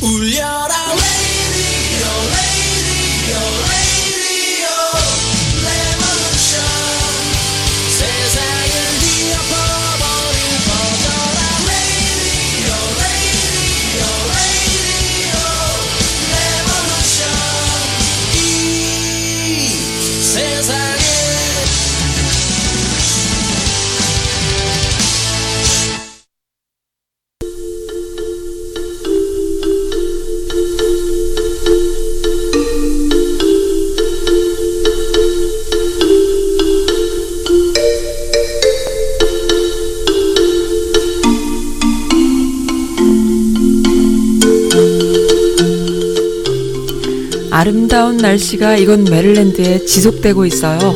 울 아름다운 날씨가 이곳 메릴랜드에 지속되고 있어요.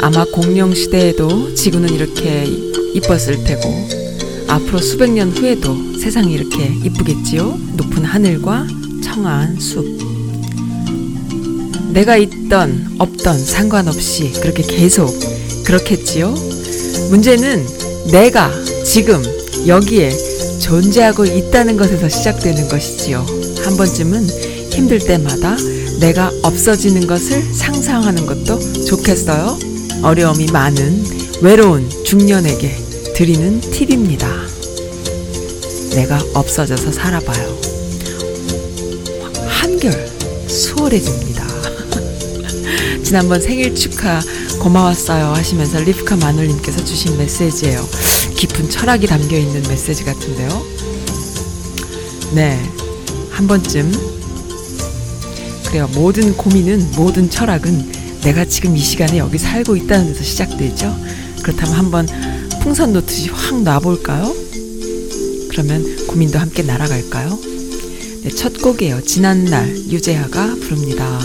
아마 공룡 시대에도 지구는 이렇게 이뻤을 테고 앞으로 수백 년 후에도 세상이 이렇게 이쁘겠지요. 높은 하늘과 청아한 숲. 내가 있던 없던 상관없이 그렇게 계속 그렇겠지요. 문제는 내가 지금 여기에 존재하고 있다는 것에서 시작되는 것이지요. 한 번쯤은 힘들 때마다 내가 없어지는 것을 상상하는 것도 좋겠어요. 어려움이 많은 외로운 중년에게 드리는 팁입니다. 내가 없어져서 살아봐요. 한결 수월해집니다. 지난번 생일 축하 고마웠어요 하시면서 리프카 마눌님께서 주신 메시지예요. 깊은 철학이 담겨 있는 메시지 같은데요. 네, 한 번쯤 그래요. 모든 고민은 모든 철학은 내가 지금 이 시간에 여기 살고 있다는 데서 시작되죠. 그렇다면 한번 풍선 놓듯이 확 놔볼까요? 그러면 고민도 함께 날아갈까요? 네, 첫 곡이에요. 지난날 유재하가 부릅니다.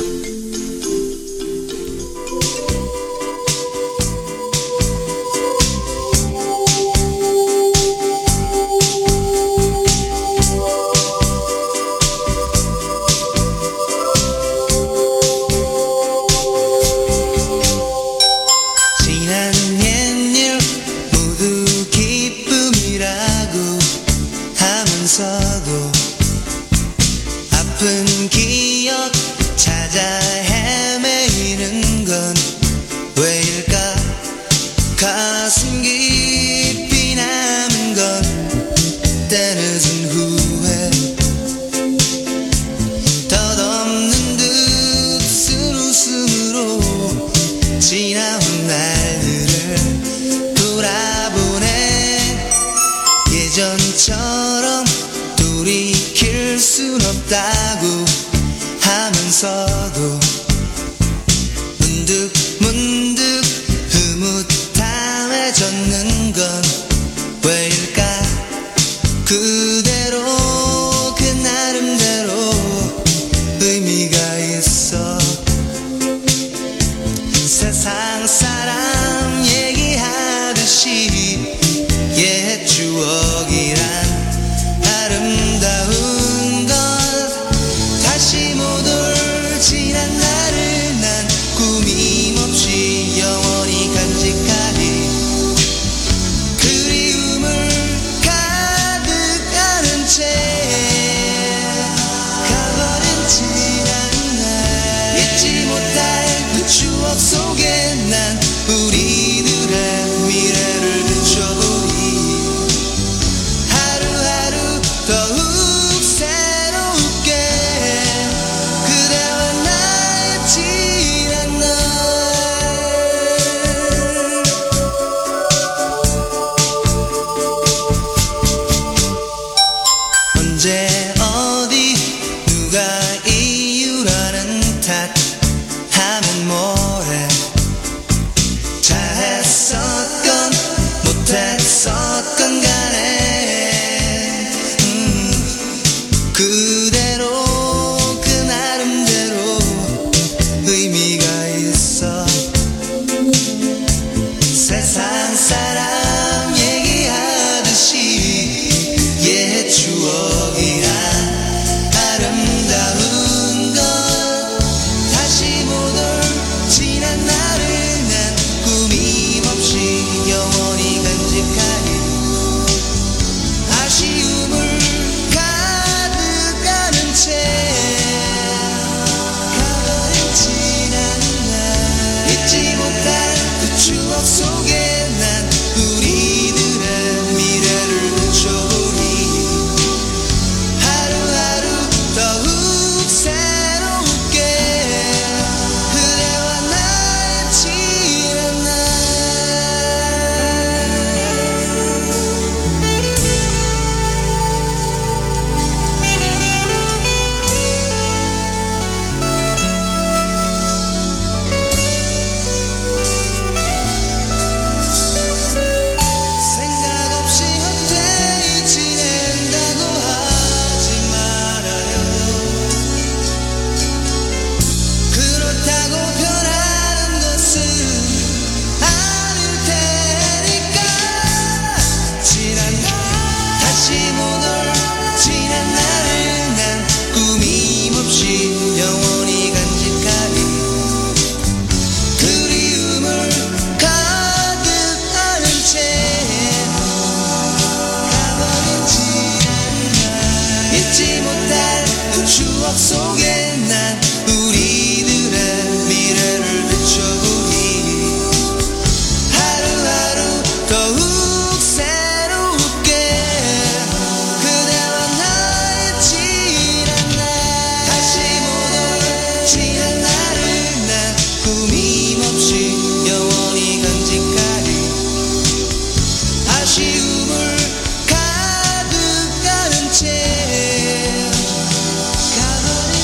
아쉬움을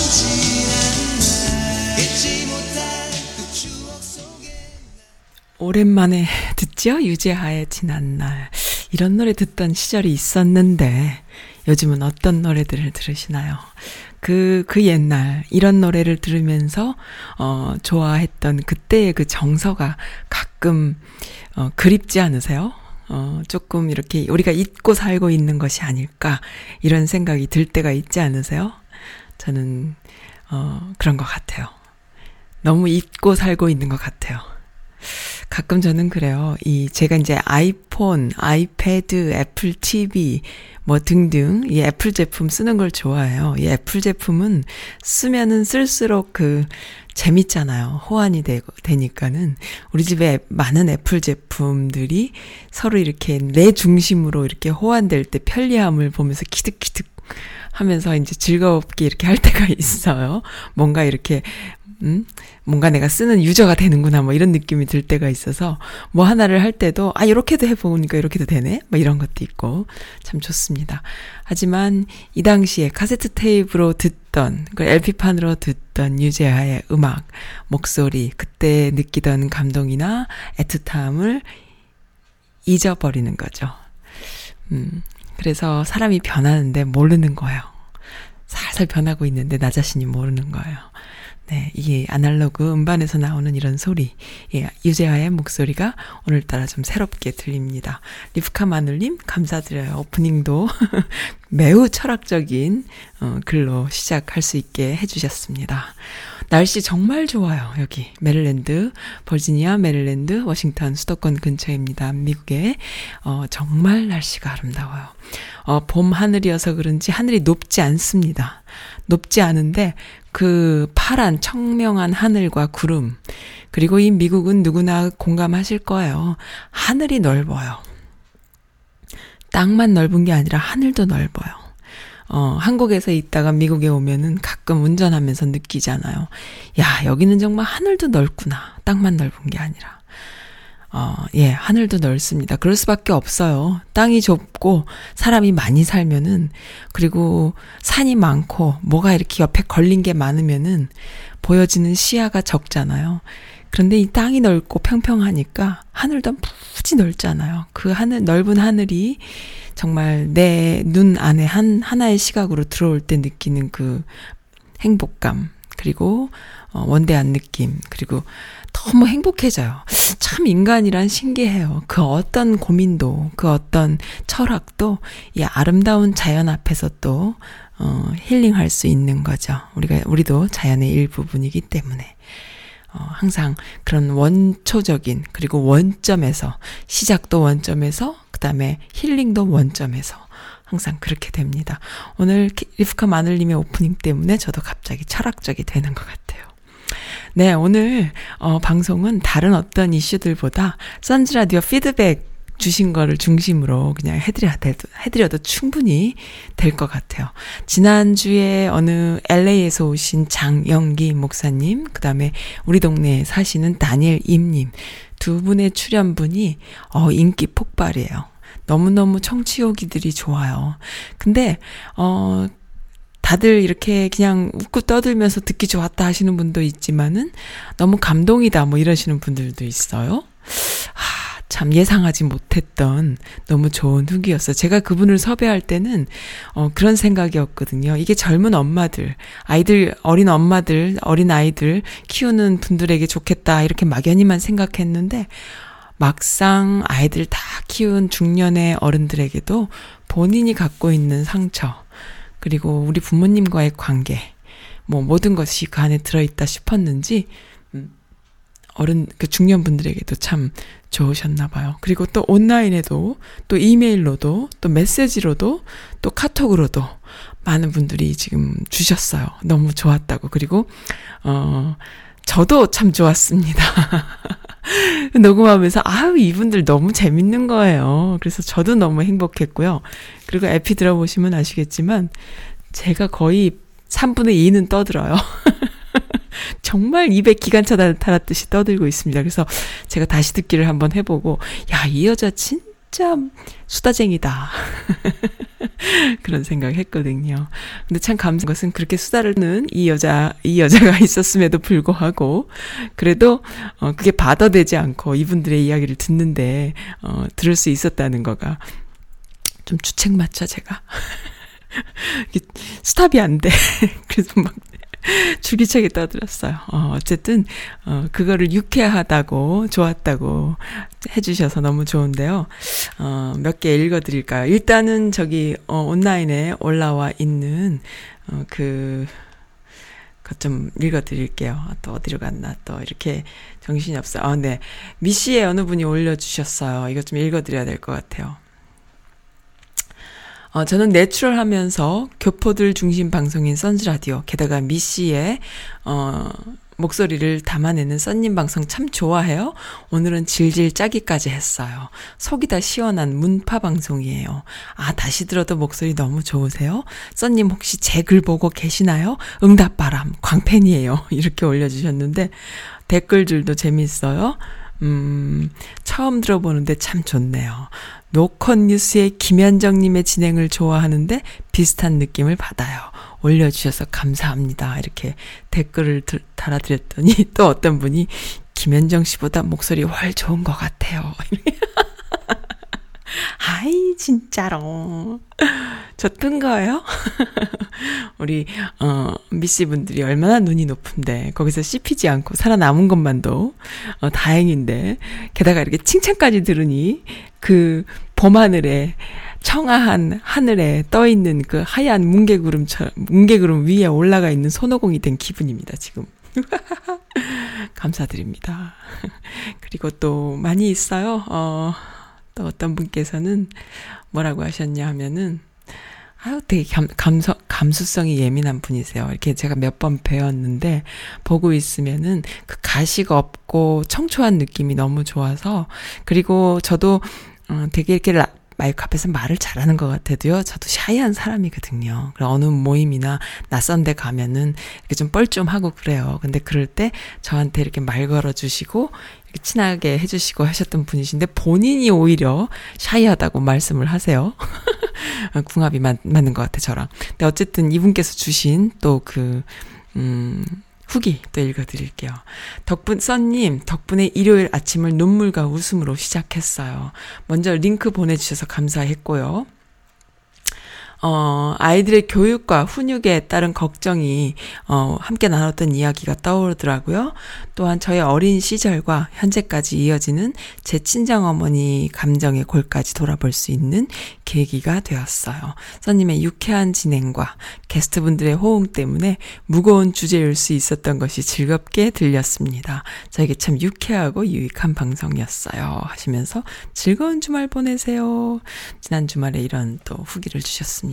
지난 날그 오랜만에 듣죠? 유재하의 지난 날. 이런 노래 듣던 시절이 있었는데, 요즘은 어떤 노래들을 들으시나요? 그, 그 옛날, 이런 노래를 들으면서, 어, 좋아했던 그때의 그 정서가 가끔, 어, 그립지 않으세요? 어, 조금 이렇게 우리가 잊고 살고 있는 것이 아닐까, 이런 생각이 들 때가 있지 않으세요? 저는, 어, 그런 것 같아요. 너무 잊고 살고 있는 것 같아요. 가끔 저는 그래요. 이 제가 이제 아이폰, 아이패드, 애플 TV 뭐 등등 이 애플 제품 쓰는 걸 좋아해요. 이 애플 제품은 쓰면은 쓸수록 그 재밌잖아요. 호환이 되고 되니까는 우리 집에 많은 애플 제품들이 서로 이렇게 내 중심으로 이렇게 호환될 때 편리함을 보면서 키득키득 하면서 이제 즐겁게 이렇게 할 때가 있어요. 뭔가 이렇게 음, 뭔가 내가 쓰는 유저가 되는구나, 뭐 이런 느낌이 들 때가 있어서, 뭐 하나를 할 때도, 아, 이렇게도 해보니까 이렇게도 되네? 뭐 이런 것도 있고, 참 좋습니다. 하지만 이 당시에 카세트 테이프로 듣던, 그 LP판으로 듣던 유재하의 음악, 목소리, 그때 느끼던 감동이나 애틋함을 잊어버리는 거죠. 음, 그래서 사람이 변하는데 모르는 거예요. 살살 변하고 있는데 나 자신이 모르는 거예요. 네, 이게 아날로그 음반에서 나오는 이런 소리, 예, 유재하의 목소리가 오늘따라 좀 새롭게 들립니다. 리프카 마늘님, 감사드려요. 오프닝도 매우 철학적인 어, 글로 시작할 수 있게 해주셨습니다. 날씨 정말 좋아요. 여기 메릴랜드, 버지니아, 메릴랜드, 워싱턴, 수도권 근처입니다. 미국에 어, 정말 날씨가 아름다워요. 어, 봄 하늘이어서 그런지 하늘이 높지 않습니다. 높지 않은데 그 파란 청명한 하늘과 구름 그리고 이 미국은 누구나 공감하실 거예요. 하늘이 넓어요. 땅만 넓은 게 아니라 하늘도 넓어요. 어, 한국에서 있다가 미국에 오면은 가끔 운전하면서 느끼잖아요. 야, 여기는 정말 하늘도 넓구나. 땅만 넓은 게 아니라. 어, 예, 하늘도 넓습니다. 그럴 수밖에 없어요. 땅이 좁고 사람이 많이 살면은 그리고 산이 많고 뭐가 이렇게 옆에 걸린 게 많으면은 보여지는 시야가 적잖아요. 그런데 이 땅이 넓고 평평하니까 하늘도 무지 넓잖아요. 그 하늘 넓은 하늘이 정말 내 눈 안에 한 하나의 시각으로 들어올 때 느끼는 그 행복감 그리고 어, 원대한 느낌 그리고 너무 행복해져요. 참 인간이란 신기해요. 그 어떤 고민도, 그 어떤 철학도 이 아름다운 자연 앞에서 또, 어, 힐링할 수 있는 거죠. 우리가, 우리도 자연의 일부분이기 때문에. 어, 항상 그런 원초적인, 그리고 원점에서, 시작도 원점에서, 그 다음에 힐링도 원점에서, 항상 그렇게 됩니다. 오늘 리프카 마늘님의 오프닝 때문에 저도 갑자기 철학적이 되는 것 같아요. 네, 오늘 어, 방송은 다른 어떤 이슈들보다 선즈 라디오 피드백 주신 거를 중심으로 그냥 해드려도, 해드려도 충분히 될 것 같아요. 지난주에 어느 LA에서 오신 장영기 목사님, 그 다음에 우리 동네에 사시는 다니엘 임님, 두 분의 출연분이, 어, 인기 폭발이에요. 너무너무 청취호기들이 좋아요. 근데, 어, 다들 이렇게 그냥 웃고 떠들면서 듣기 좋았다 하시는 분도 있지만은 너무 감동이다 뭐 이러시는 분들도 있어요. 아, 참 예상하지 못했던 너무 좋은 후기였어요. 제가 그분을 섭외할 때는 어 그런 생각이었거든요. 이게 젊은 엄마들, 아이들 어린 엄마들, 어린 아이들 키우는 분들에게 좋겠다 이렇게 막연히만 생각했는데 막상 아이들 다 키운 중년의 어른들에게도 본인이 갖고 있는 상처 그리고 우리 부모님과의 관계, 뭐 모든 것이 그 안에 들어있다 싶었는지, 음, 어른, 그 중년분들에게도 참 좋으셨나 봐요. 그리고 또 온라인에도, 또 이메일로도, 또 메시지로도, 또 카톡으로도 많은 분들이 지금 주셨어요. 너무 좋았다고. 그리고, 어, 저도 참 좋았습니다. 녹음하면서, 아유, 이분들 너무 재밌는 거예요. 그래서 저도 너무 행복했고요. 그리고 에피 들어보시면 아시겠지만, 제가 거의 3분의 2는 떠들어요. 정말 입에 기관차 달았듯이 떠들고 있습니다. 그래서 제가 다시 듣기를 한번 해보고, 야, 이 여자 진 짜 수다쟁이다. 그런 생각 했거든요. 근데 참 감사한 것은 그렇게 수다를 는 이 여자, 이 여자가 있었음에도 불구하고, 그래도, 어, 그게 받아되지 않고 이분들의 이야기를 듣는데, 어, 들을 수 있었다는 거가 좀 주책 맞죠, 제가? 스탑이 안 돼. 그래서 막 줄기차게 떠들었어요. 어, 어쨌든, 어, 그거를 유쾌하다고, 좋았다고 해주셔서 너무 좋은데요. 어, 몇 개 읽어드릴까요? 일단은 저기, 어, 온라인에 올라와 있는, 어, 그, 그좀 읽어드릴게요. 또 어디로 갔나 또 이렇게 정신이 없어요. 아, 네. 미씨의 어느 분이 올려주셨어요. 이거 좀 읽어드려야 될 것 같아요. 어, 저는 natural 하면서 교포들 중심 방송인 선즈라디오, 게다가 미 씨의, 어, 목소리를 담아내는 썬님 방송 참 좋아해요. 오늘은 질질 짜기까지 했어요. 속이 다 시원한 문파 방송이에요. 아, 다시 들어도 목소리 너무 좋으세요? 썬님 혹시 제 글 보고 계시나요? 응답바람, 광팬이에요. 이렇게 올려주셨는데, 댓글들도 재밌어요. 음, 처음 들어보는데 참 좋네요. 노컷 뉴스의 김현정님의 진행을 좋아하는데 비슷한 느낌을 받아요. 올려주셔서 감사합니다. 이렇게 댓글을 들, 달아드렸더니 또 어떤 분이 김현정 씨보다 목소리 훨 좋은 것 같아요. 아이, 진짜로. 저 뜬 거예요? 우리, 어, 미씨 분들이 얼마나 눈이 높은데, 거기서 씹히지 않고 살아남은 것만도, 어, 다행인데, 게다가 이렇게 칭찬까지 들으니, 그, 봄하늘에, 청아한 하늘에 떠 있는 그 하얀 뭉게구름처럼, 뭉게구름 위에 올라가 있는 손오공이 된 기분입니다, 지금. 감사드립니다. 그리고 또 많이 있어요. 어, 또 어떤 분께서는 뭐라고 하셨냐 하면은 아유, 되게 감, 감서, 감수성이 예민한 분이세요. 이렇게 제가 몇 번 배웠는데, 보고 있으면은 그 가시가 없고 청초한 느낌이 너무 좋아서, 그리고 저도, 어, 되게 이렇게 라, 마이크 앞에서 말을 잘하는 것 같아도요, 저도 샤이한 사람이거든요. 어느 모임이나 낯선 데 가면은 이렇게 좀 뻘쭘하고 그래요. 근데 그럴 때 저한테 이렇게 말 걸어주시고, 이렇게 친하게 해주시고 하셨던 분이신데, 본인이 오히려 샤이하다고 말씀을 하세요. 궁합이 맞, 맞는 것 같아, 저랑. 근데 어쨌든 이분께서 주신 또 그, 음, 후기 또 읽어드릴게요. 덕분, 써님, 덕분에 일요일 아침을 눈물과 웃음으로 시작했어요. 먼저 링크 보내주셔서 감사했고요. 어, 아이들의 교육과 훈육에 따른 걱정이, 어, 함께 나눴던 이야기가 떠오르더라고요. 또한 저의 어린 시절과 현재까지 이어지는 제 친정어머니 감정의 골까지 돌아볼 수 있는 계기가 되었어요. 선님의 유쾌한 진행과 게스트분들의 호응 때문에 무거운 주제일 수 있었던 것이 즐겁게 들렸습니다. 저에게 참 유쾌하고 유익한 방송이었어요. 하시면서 즐거운 주말 보내세요. 지난 주말에 이런 또 후기를 주셨습니다.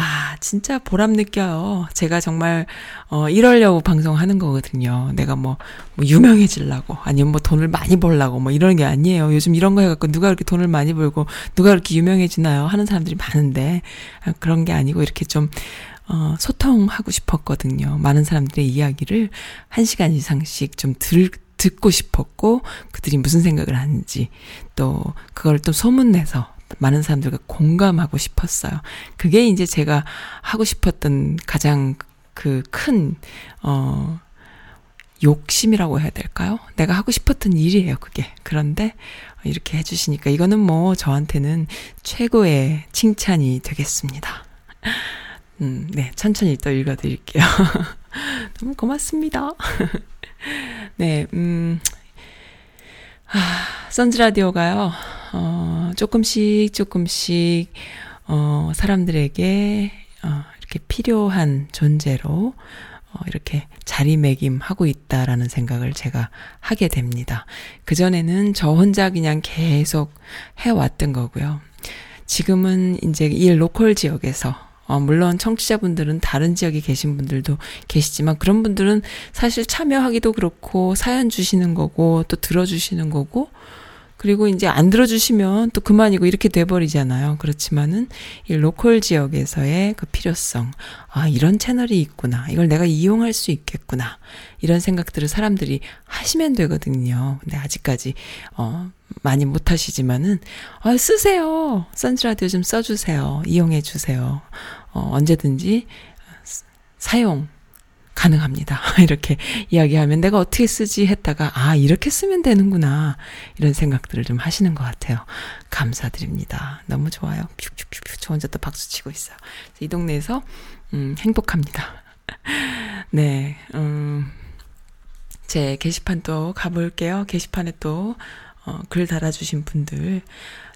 아, 진짜 보람 느껴요. 제가 정말, 어, 이러려고 방송하는 거거든요. 내가 뭐, 뭐, 유명해지려고, 아니면 뭐 돈을 많이 벌라고, 뭐 이런 게 아니에요. 요즘 이런 거 해갖고 누가 그렇게 돈을 많이 벌고, 누가 그렇게 유명해지나요? 하는 사람들이 많은데, 아, 그런 게 아니고 이렇게 좀, 어, 소통하고 싶었거든요. 많은 사람들의 이야기를 한 시간 이상씩 좀 들, 듣고 싶었고, 그들이 무슨 생각을 하는지, 또, 그걸 또 소문내서 많은 사람들과 공감하고 싶었어요. 그게 이제 제가 하고 싶었던 가장 그 큰, 어, 욕심이라고 해야 될까요? 내가 하고 싶었던 일이에요, 그게. 그런데 이렇게 해주시니까 이거는 뭐 저한테는 최고의 칭찬이 되겠습니다. 음, 네, 천천히 또 읽어드릴게요. 너무 고맙습니다. 네, 음, 아, 선즈라디오가요, 어, 조금씩 조금씩, 어, 사람들에게, 어, 이렇게 필요한 존재로, 어, 이렇게 자리매김하고 있다라는 생각을 제가 하게 됩니다. 그전에는 저 혼자 그냥 계속 해왔던 거고요. 지금은 이제 이 로컬 지역에서 어, 물론 청취자분들은 다른 지역에 계신 분들도 계시지만 그런 분들은 사실 참여하기도 그렇고 사연 주시는 거고 또 들어주시는 거고 그리고 이제 안 들어주시면 또 그만이고 이렇게 돼버리잖아요. 그렇지만은 이 로컬 지역에서의 그 필요성, 아, 이런 채널이 있구나. 이걸 내가 이용할 수 있겠구나. 이런 생각들을 사람들이 하시면 되거든요. 근데 아직까지, 어, 많이 못 하시지만은, 아, 쓰세요. 선즈라디오 좀 써주세요. 이용해주세요. 어, 언제든지 사용 가능합니다. 이렇게 이야기하면 내가 어떻게 쓰지 했다가 아 이렇게 쓰면 되는구나 이런 생각들을 좀 하시는 것 같아요. 감사드립니다. 너무 좋아요. 퓨퓨퓨퓨 저 혼자 또 박수 치고 있어요. 이 동네에서 음, 행복합니다. 네, 음, 제 게시판 또 가볼게요. 게시판에 또 어, 글 달아주신 분들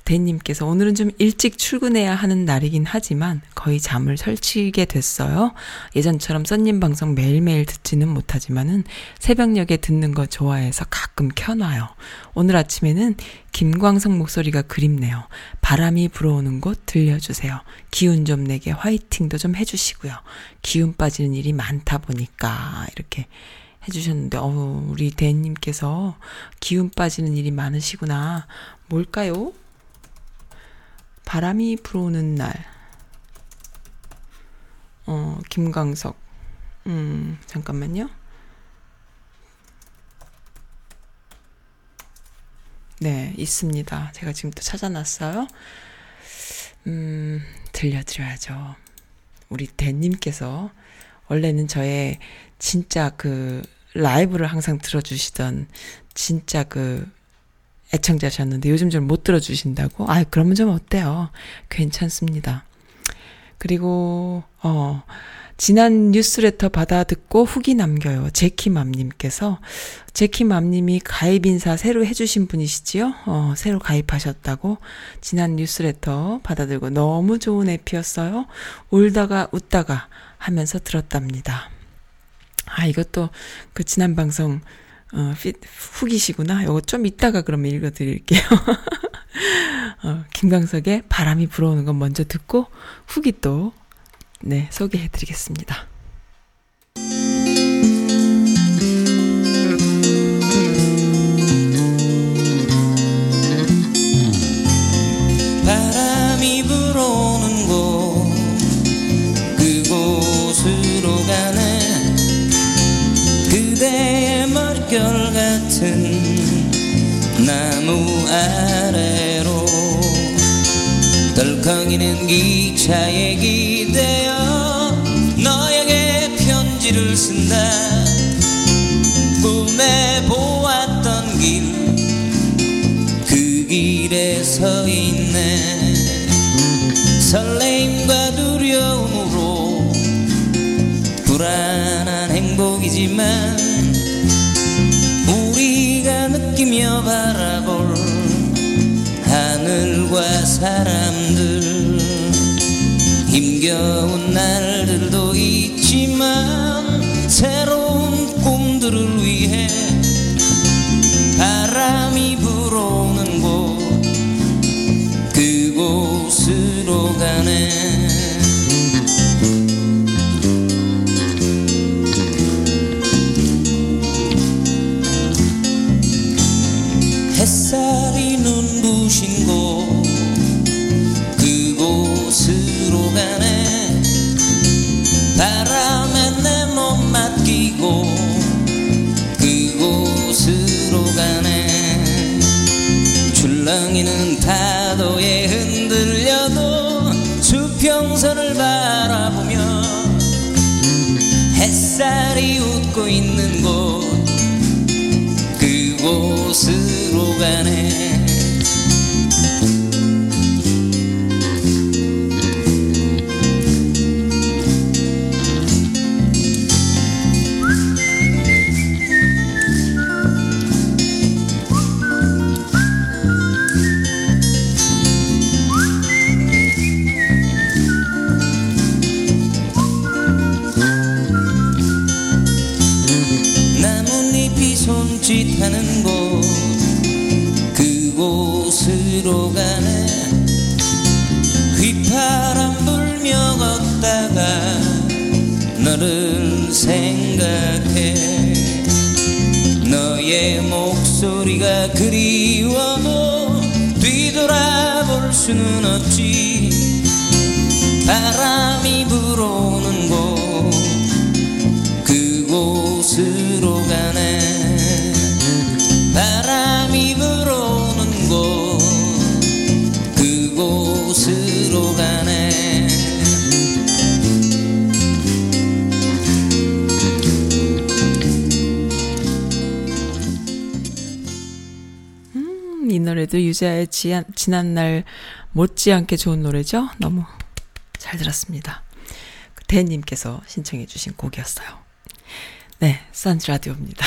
대님께서 오늘은 좀 일찍 출근해야 하는 날이긴 하지만 거의 잠을 설치게 됐어요. 예전처럼 썬님 방송 매일매일 듣지는 못하지만은 새벽녘에 듣는 거 좋아해서 가끔 켜놔요. 오늘 아침에는 김광석 목소리가 그립네요. 바람이 불어오는 곳 들려주세요. 기운 좀 내게 화이팅도 좀 해주시고요. 기운 빠지는 일이 많다 보니까 이렇게 해주셨는데, 어우, 우리 대님께서 기운 빠지는 일이 많으시구나. 뭘까요? 바람이 불어오는 날. 어, 김광석. 음, 잠깐만요. 네, 있습니다. 제가 지금 또 찾아놨어요. 음, 들려드려야죠. 우리 대님께서 원래는 저의 진짜 그 라이브를 항상 들어주시던 진짜 그 애청자셨는데 요즘 좀 못 들어주신다고? 아, 그러면 좀 어때요? 괜찮습니다. 그리고, 어, 지난 뉴스레터 받아 듣고 후기 남겨요. 제키맘님께서, 제키맘님이 가입 인사 새로 해주신 분이시지요? 어, 새로 가입하셨다고. 지난 뉴스레터 받아들고 너무 좋은 애피였어요. 울다가 웃다가 하면서 들었답니다. 아, 이것도 그 지난 방송 어, 피, 후기시구나. 요거 좀 이따가 그러면 읽어드릴게요. 어, 김광석의 바람이 불어오는 건 먼저 듣고 후기 또, 네, 소개해드리겠습니다. 아래로 덜컹이는 기차에 기대어 너에게 편지를 쓴다. 꿈에 보았던 길 그 길에 서 있네. 설레임과 두려움으로 불안한 행복이지만 힘겨운 날 있는 곳 그곳으로 가네 목소리가 그리워도 뒤돌아볼 수는 없지. 바람이 불어오는 노래도 유자의 지한, 지난날 못지않게 좋은 노래죠. 너무 잘 들었습니다. 그 대님께서 신청해 주신 곡이었어요. 네, 선즈 라디오입니다.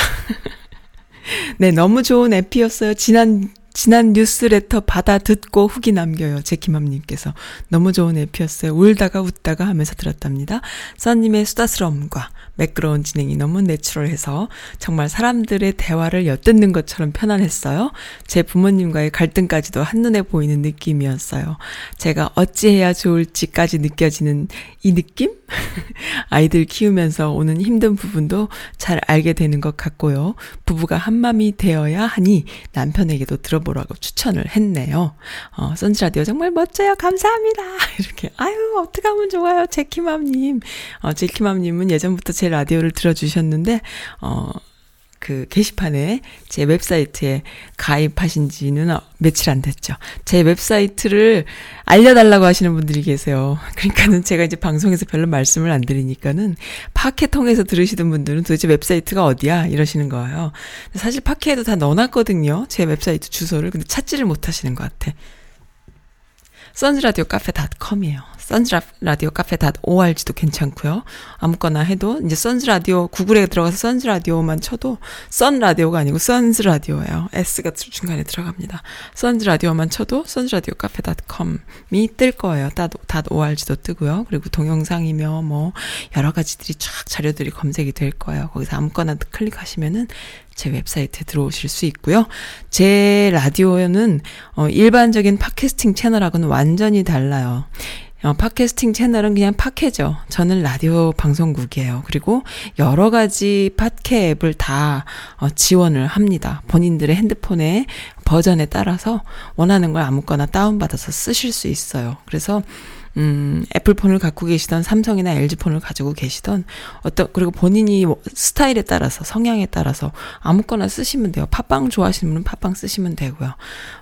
네, 너무 좋은 에피였어요. 지난 지난 뉴스레터 받아 듣고 후기 남겨요. 제키맘님께서. 너무 좋은 에피였어요. 울다가 웃다가 하면서 들었답니다. 써님의 수다스러움과 매끄러운 진행이 너무 내추럴해서 정말 사람들의 대화를 엿듣는 것처럼 편안했어요. 제 부모님과의 갈등까지도 한눈에 보이는 느낌이었어요. 제가 어찌해야 좋을지까지 느껴지는 이 느낌? 아이들 키우면서 오는 힘든 부분도 잘 알게 되는 것 같고요. 부부가 한맘이 되어야 하니 남편에게도 들어보라고 추천을 했네요. 어, 선즈라디오 정말 멋져요. 감사합니다. 이렇게. 아유, 어떡하면 좋아요. 제키맘님. 어, 제키맘님은 예전부터 제 라디오를 들어주셨는데, 어, 그 게시판에 제 웹사이트에 가입하신 지는 어, 며칠 안 됐죠. 제 웹사이트를 알려달라고 하시는 분들이 계세요. 그러니까는 제가 이제 방송에서 별로 말씀을 안 드리니까는 팟캐 통해서 들으시던 분들은 도대체 웹사이트가 어디야? 이러시는 거예요. 사실 팟캐에도 다 넣어놨거든요. 제 웹사이트 주소를. 근데 찾지를 못하시는 것 같아. 선즈라디오 카페.com이에요. 선즈라디오 카페.org도 괜찮고요. 아무거나 해도 이제 선즈라디오 구글에 들어가서 선즈라디오만 쳐도 선라디오가 아니고 선즈라디오예요. S가 중간에 들어갑니다. 선즈라디오만 쳐도 선즈라디오 카페.com이 뜰 거예요. .org도 뜨고요. 그리고 동영상이며 뭐 여러 가지들이 쫙 자료들이 검색이 될 거예요. 거기서 아무거나 클릭하시면은 제 웹사이트에 들어오실 수 있고요. 제 라디오는 어, 일반적인 팟캐스팅 채널하고는 완전히 달라요. 어, 팟캐스팅 채널은 그냥 팟캐죠. 저는 라디오 방송국이에요. 그리고 여러 가지 팟캐 앱을 다 어, 지원을 합니다. 본인들의 핸드폰의 버전에 따라서 원하는 걸 아무거나 다운받아서 쓰실 수 있어요. 그래서 음, 애플폰을 갖고 계시던 삼성이나 LG폰을 가지고 계시던 어떤, 그리고 본인이 뭐 스타일에 따라서, 성향에 따라서 아무거나 쓰시면 돼요. 팟빵 좋아하시는 분은 팟빵 쓰시면 되고요.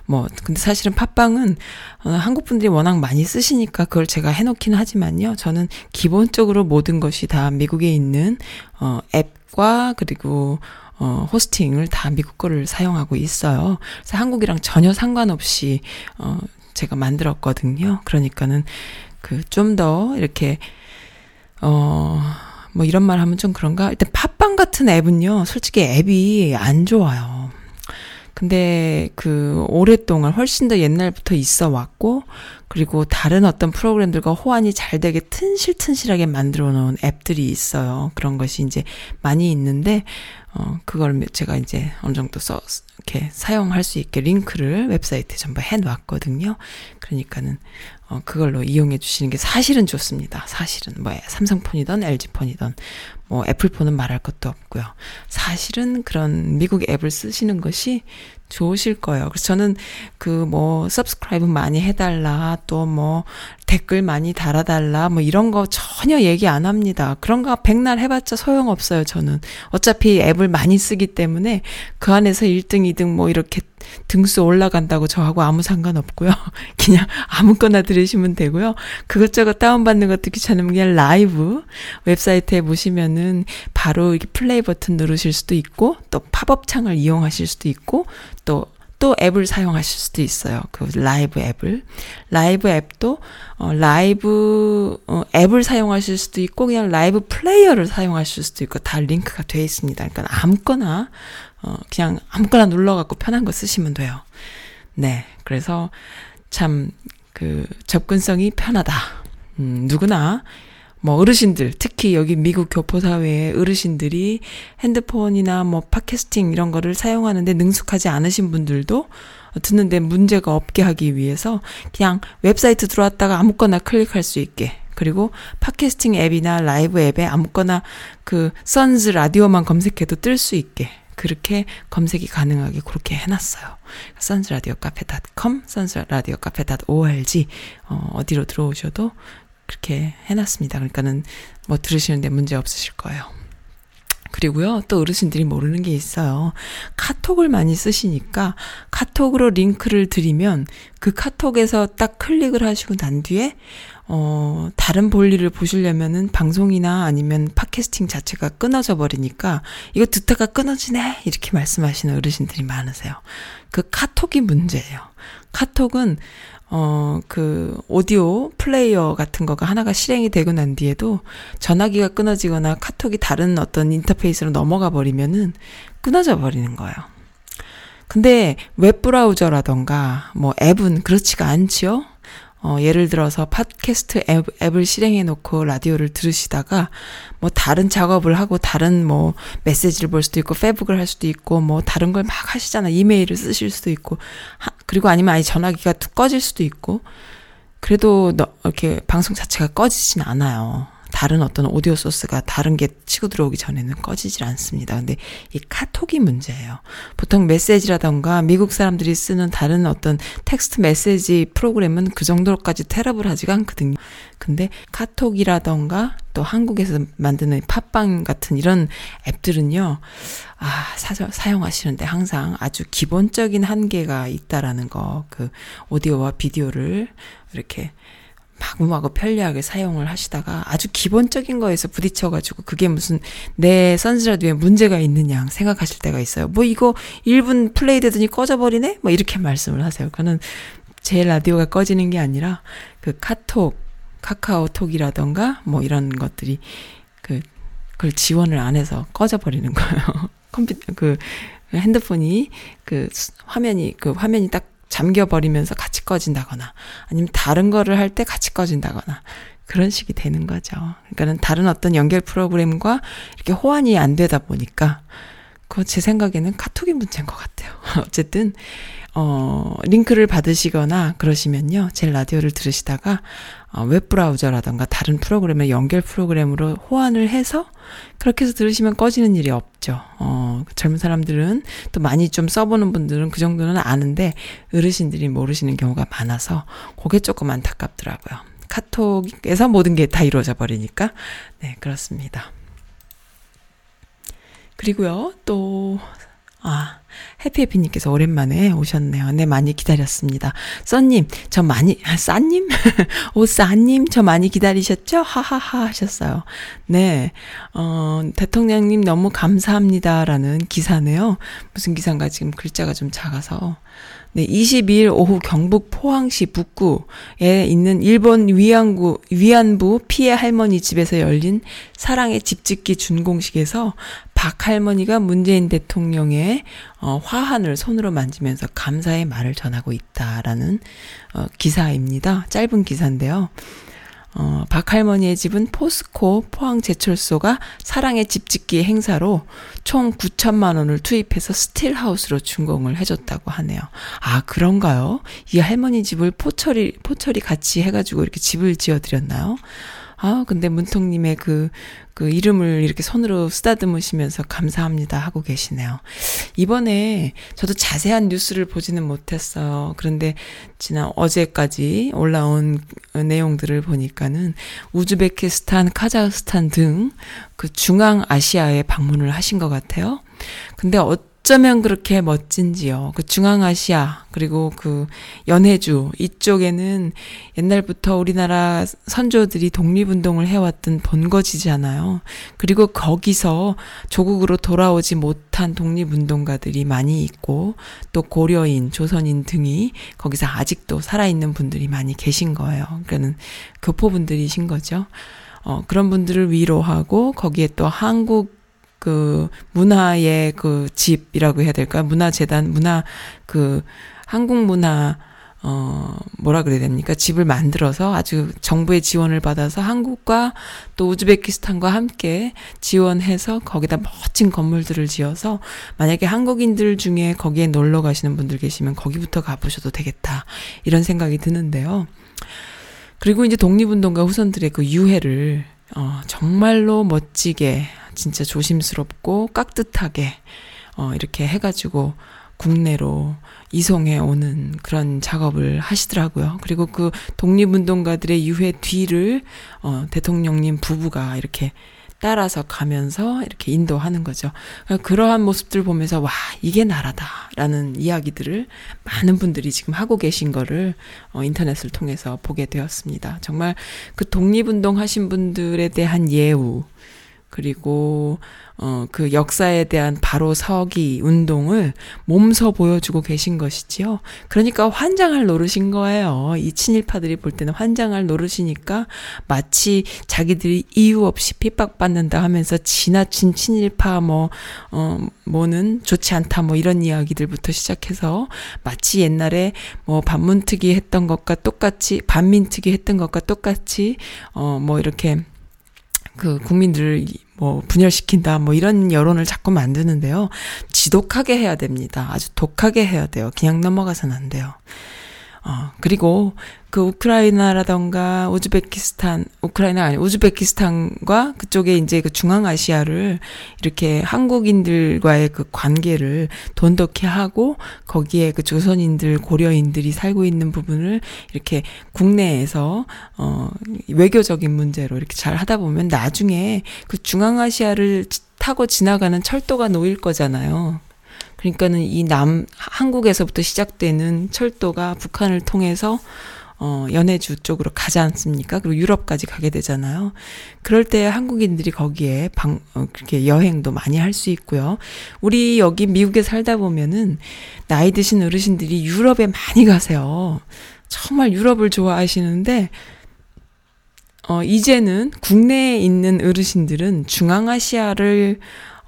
뭐, 근데 사실은 팟빵은, 어, 한국 분들이 워낙 많이 쓰시니까 그걸 제가 해 놓긴 하지만요. 저는 기본적으로 모든 것이 다 미국에 있는, 어, 앱과 그리고 어, 호스팅을 다 미국 거를 사용하고 있어요. 그래서 한국이랑 전혀 상관없이, 어, 제가 만들었거든요. 그러니까는 그 좀 더 이렇게 어 뭐 이런 말 하면 좀 그런가? 일단 팟빵 같은 앱은요. 솔직히 앱이 안 좋아요. 근데 그 오랫동안 훨씬 더 옛날부터 있어 왔고 그리고 다른 어떤 프로그램들과 호환이 잘 되게 튼실튼실하게 만들어 놓은 앱들이 있어요. 그런 것이 이제 많이 있는데 어 그걸 제가 이제 어느 정도 써 이렇게 사용할 수 있게 링크를 웹사이트에 전부 해 놨거든요. 그러니까는 어 그걸로 이용해 주시는 게 사실은 좋습니다. 사실은 뭐 삼성폰이든 LG폰이든 뭐 애플폰은 말할 것도 없고요. 사실은 그런 미국 앱을 쓰시는 것이 좋으실 거예요. 그래서 저는 그 뭐 서브스크라이브 많이 해달라 또 뭐 댓글 많이 달아달라 뭐 이런 거 전혀 얘기 안 합니다. 그런 거 백날 해봤자 소용없어요. 저는 어차피 앱을 많이 쓰기 때문에 그 안에서 1등, 2등 뭐 이렇게 등수 올라간다고 저하고 아무 상관없고요. 그냥 아무거나 들으시면 되고요. 이것저것 다운받는 것도 귀찮으면 그냥 라이브 웹사이트에 보시면은 바로 이렇게 플레이 버튼 누르실 수도 있고 또 팝업 창을 이용하실 수도 있고 또 또 앱을 사용하실 수도 있어요. 그 라이브 앱을. 라이브 앱도 어 라이브 어 앱을 사용하실 수도 있고 그냥 라이브 플레이어를 사용하실 수도 있고 다 링크가 되어 있습니다. 그러니까 아무거나 어 그냥 아무거나 눌러 갖고 편한 거 쓰시면 돼요. 네. 그래서 참 그 접근성이 편하다. 음 누구나 뭐 어르신들 특히 여기 미국 교포 사회의 어르신들이 핸드폰이나 뭐 팟캐스팅 이런 거를 사용하는데 능숙하지 않으신 분들도 듣는데 문제가 없게 하기 위해서 그냥 웹사이트 들어왔다가 아무거나 클릭할 수 있게 그리고 팟캐스팅 앱이나 라이브 앱에 아무거나 그 선즈 라디오만 검색해도 뜰 수 있게 그렇게 검색이 가능하게 그렇게 해놨어요. 선즈라디오카페.com, 선즈라디오카페.org 어, 어디로 들어오셔도 그렇게 해놨습니다. 그러니까는 뭐 들으시는데 문제 없으실 거예요. 그리고요, 또 어르신들이 모르는 게 있어요. 카톡을 많이 쓰시니까 카톡으로 링크를 드리면 그 카톡에서 딱 클릭을 하시고 난 뒤에 어, 다른 볼일을 보시려면은 방송이나 아니면 팟캐스팅 자체가 끊어져 버리니까 이거 듣다가 끊어지네 이렇게 말씀하시는 어르신들이 많으세요. 그 카톡이 문제예요. 카톡은 어, 그, 오디오 플레이어 같은 거가 하나가 실행이 되고 난 뒤에도 전화기가 끊어지거나 카톡이 다른 어떤 인터페이스로 넘어가 버리면은 끊어져 버리는 거예요. 근데 웹브라우저라던가 뭐 앱은 그렇지가 않지요? 어, 예를 들어서 팟캐스트 앱, 앱을 실행해 놓고 라디오를 들으시다가 뭐 다른 작업을 하고 다른 뭐 메시지를 볼 수도 있고 페북을 할 수도 있고 뭐 다른 걸 막 하시잖아. 이메일을 쓰실 수도 있고 하, 그리고 아니면 아예 전화기가 툭 꺼질 수도 있고 그래도 너, 이렇게 방송 자체가 꺼지진 않아요. 다른 어떤 오디오 소스가 다른 게 치고 들어오기 전에는 꺼지질 않습니다. 근데 이 카톡이 문제예요. 보통 메시지라던가 미국 사람들이 쓰는 다른 어떤 텍스트 메시지 프로그램은 그 정도까지 테러블 하지가 않거든요. 근데 카톡이라던가 또 한국에서 만드는 팟빵 같은 이런 앱들은요, 아, 사, 사용하시는데 항상 아주 기본적인 한계가 있다라는 거, 그 오디오와 비디오를 이렇게 마구마구 편리하게 사용을 하시다가 아주 기본적인 거에서 부딪혀가지고 그게 무슨 내 선즈라디오에 문제가 있느냐 생각하실 때가 있어요. 뭐 이거 1분 플레이 되더니 꺼져버리네? 뭐 이렇게 말씀을 하세요. 그는 제 라디오가 꺼지는 게 아니라 그 카톡, 카카오톡이라던가 뭐 이런 것들이 그, 그걸 지원을 안 해서 꺼져버리는 거예요. 컴퓨터, 그 핸드폰이 그 화면이, 그 화면이 딱 잠겨버리면서 같이 꺼진다거나 아니면 다른 거를 할 때 같이 꺼진다거나 그런 식이 되는 거죠. 그러니까는 다른 어떤 연결 프로그램과 이렇게 호환이 안 되다 보니까 그거 제 생각에는 카톡이 문제인 것 같아요. 어쨌든 어, 링크를 받으시거나 그러시면요. 제 라디오를 들으시다가 어, 웹브라우저라던가 다른 프로그램의 연결 프로그램으로 호환을 해서 그렇게 해서 들으시면 꺼지는 일이 없죠. 어, 젊은 사람들은 또 많이 좀 써보는 분들은 그 정도는 아는데 어르신들이 모르시는 경우가 많아서 그게 조금 안타깝더라고요. 카톡에서 모든 게 다 이루어져 버리니까. 네, 그렇습니다. 그리고요, 또, 아, 해피해피님께서 오랜만에 오셨네요. 네, 많이 기다렸습니다. 써님, 저 많이, 아, 싸님? 오, 싸님, 저 많이 기다리셨죠? 하하하 하셨어요. 네, 어, 대통령님 너무 감사합니다라는 기사네요. 무슨 기사인가 지금 글자가 좀 작아서. 네, 22일 오후 경북 포항시 북구에 있는 일본 위안구, 위안부 피해 할머니 집에서 열린 사랑의 집짓기 준공식에서 박 할머니가 문재인 대통령의 어, 화환을 손으로 만지면서 감사의 말을 전하고 있다라는 어, 기사입니다. 짧은 기사인데요. 어, 박할머니의 집은 포스코 포항제철소가 사랑의 집 짓기 행사로 총 9천만 원을 투입해서 스틸하우스로 준공을 해줬다고 하네요. 아, 그런가요? 이 할머니 집을 포철이, 포철이 같이 해가지고 이렇게 집을 지어드렸나요? 아, 근데 문통님의 그, 그 이름을 이렇게 손으로 쓰다듬으시면서 감사합니다 하고 계시네요. 이번에 저도 자세한 뉴스를 보지는 못했어요. 그런데 지난 어제까지 올라온 내용들을 보니까는 우즈베키스탄, 카자흐스탄 등 그 중앙아시아에 방문을 하신 것 같아요. 근데 어 어쩌면 그렇게 멋진지요. 그 중앙아시아, 그리고 그 연해주, 이쪽에는 옛날부터 우리나라 선조들이 독립운동을 해왔던 본거지잖아요. 그리고 거기서 조국으로 돌아오지 못한 독립운동가들이 많이 있고, 또 고려인, 조선인 등이 거기서 아직도 살아있는 분들이 많이 계신 거예요. 그러니까는 교포분들이신 거죠. 어, 그런 분들을 위로하고, 거기에 또 한국 그 문화의 그 집이라고 해야 될까? 문화재단, 문화 그 한국 문화 어, 뭐라 그래야 됩니까? 집을 만들어서 아주 정부의 지원을 받아서 한국과 또 우즈베키스탄과 함께 지원해서 거기다 멋진 건물들을 지어서 만약에 한국인들 중에 거기에 놀러 가시는 분들 계시면 거기부터 가보셔도 되겠다. 이런 생각이 드는데요. 그리고 이제 독립운동가 후손들의 그 유해를 어, 정말로 멋지게 진짜 조심스럽고 깍듯하게 어, 이렇게 해가지고 국내로 이송해 오는 그런 작업을 하시더라고요. 그리고 그 독립운동가들의 유해 뒤를 어, 대통령님 부부가 이렇게 따라서 가면서 이렇게 인도하는 거죠. 그러니까 그러한 모습들 보면서 와 이게 나라다라는 이야기들을 많은 분들이 지금 하고 계신 거를 어, 인터넷을 통해서 보게 되었습니다. 정말 그 독립운동 하신 분들에 대한 예우 그리고 어, 그 역사에 대한 바로 서기 운동을 몸소 보여주고 계신 것이지요. 그러니까 환장할 노릇인 거예요. 이 친일파들이 볼 때는 환장할 노릇이니까 마치 자기들이 이유 없이 핍박받는다 하면서 지나친 친일파 뭐, 어, 뭐는 좋지 않다 뭐 이런 이야기들부터 시작해서 마치 옛날에 뭐 반문특위 했던 것과 똑같이, 반민특위 했던 것과 똑같이, 어, 뭐 이렇게 그 국민들을 뭐 분열시킨다 뭐 이런 여론을 자꾸 만드는데요. 지독하게 해야 됩니다. 아주 독하게 해야 돼요. 그냥 넘어가서는 안 돼요. 어, 그리고 그 우크라이나라던가 우즈베키스탄, 우크라이나 아니 우즈베키스탄과 그쪽에 이제 그 중앙아시아를 이렇게 한국인들과의 그 관계를 돈독히 하고 거기에 그 조선인들, 고려인들이 살고 있는 부분을 이렇게 국내에서 어 외교적인 문제로 이렇게 잘 하다 보면 나중에 그 중앙아시아를 타고 지나가는 철도가 놓일 거잖아요. 그러니까는 이 남, 한국에서부터 시작되는 철도가 북한을 통해서 어, 연해주 쪽으로 가지 않습니까? 그리고 유럽까지 가게 되잖아요. 그럴 때 한국인들이 거기에 방, 어, 그렇게 여행도 많이 할 수 있고요. 우리 여기 미국에 살다 보면은 나이 드신 어르신들이 유럽에 많이 가세요. 정말 유럽을 좋아하시는데, 어, 이제는 국내에 있는 어르신들은 중앙아시아를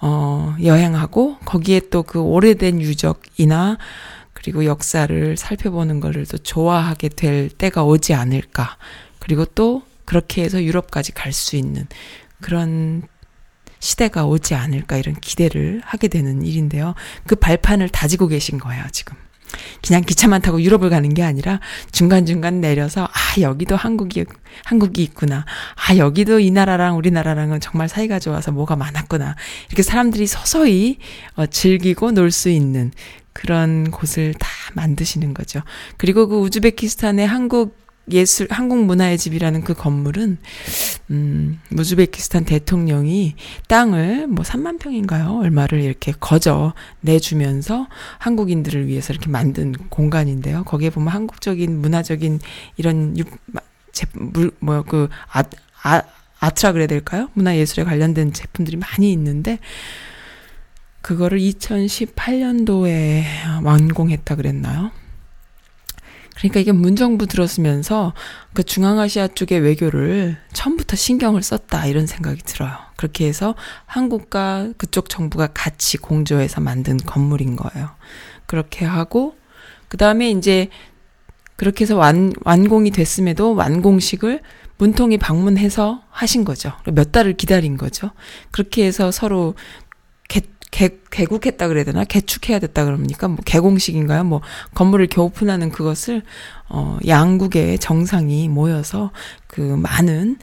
어, 여행하고 거기에 또 그 오래된 유적이나 그리고 역사를 살펴보는 거를 또 좋아하게 될 때가 오지 않을까. 그리고 또 그렇게 해서 유럽까지 갈 수 있는 그런 시대가 오지 않을까 이런 기대를 하게 되는 일인데요. 그 발판을 다지고 계신 거예요, 지금. 그냥 기차만 타고 유럽을 가는 게 아니라 중간중간 내려서 아 여기도 한국이 한국이 있구나. 아 여기도 이 나라랑 우리나라랑은 정말 사이가 좋아서 뭐가 많았구나. 이렇게 사람들이 서서히 어, 즐기고 놀 수 있는 그런 곳을 다 만드시는 거죠. 그리고 그 우즈베키스탄의 한국 예술 한국 문화의 집이라는 그 건물은 음 우즈베키스탄 대통령이 땅을 뭐 3만 평인가요? 얼마를 이렇게 거저 내주면서 한국인들을 위해서 이렇게 만든 공간인데요. 거기에 보면 한국적인 문화적인 이런 뭐그 아, 아, 아트라 그래야 될까요? 문화 예술에 관련된 제품들이 많이 있는데 그거를 2018년도에 완공했다 그랬나요? 그러니까 이게 문정부 들었으면서 그 중앙아시아 쪽의 외교를 처음부터 신경을 썼다 이런 생각이 들어요. 그렇게 해서 한국과 그쪽 정부가 같이 공조해서 만든 건물인 거예요. 그렇게 하고 그 다음에 이제 그렇게 해서 완, 완공이 됐음에도 완공식을 문통이 방문해서 하신 거죠. 몇 달을 기다린 거죠. 그렇게 해서 서로 개, 개국했다 그래야 되나? 개축해야 됐다 그럽니까? 뭐 개공식인가요? 뭐 건물을 겨우픈하는 그것을 어 양국의 정상이 모여서 그 많은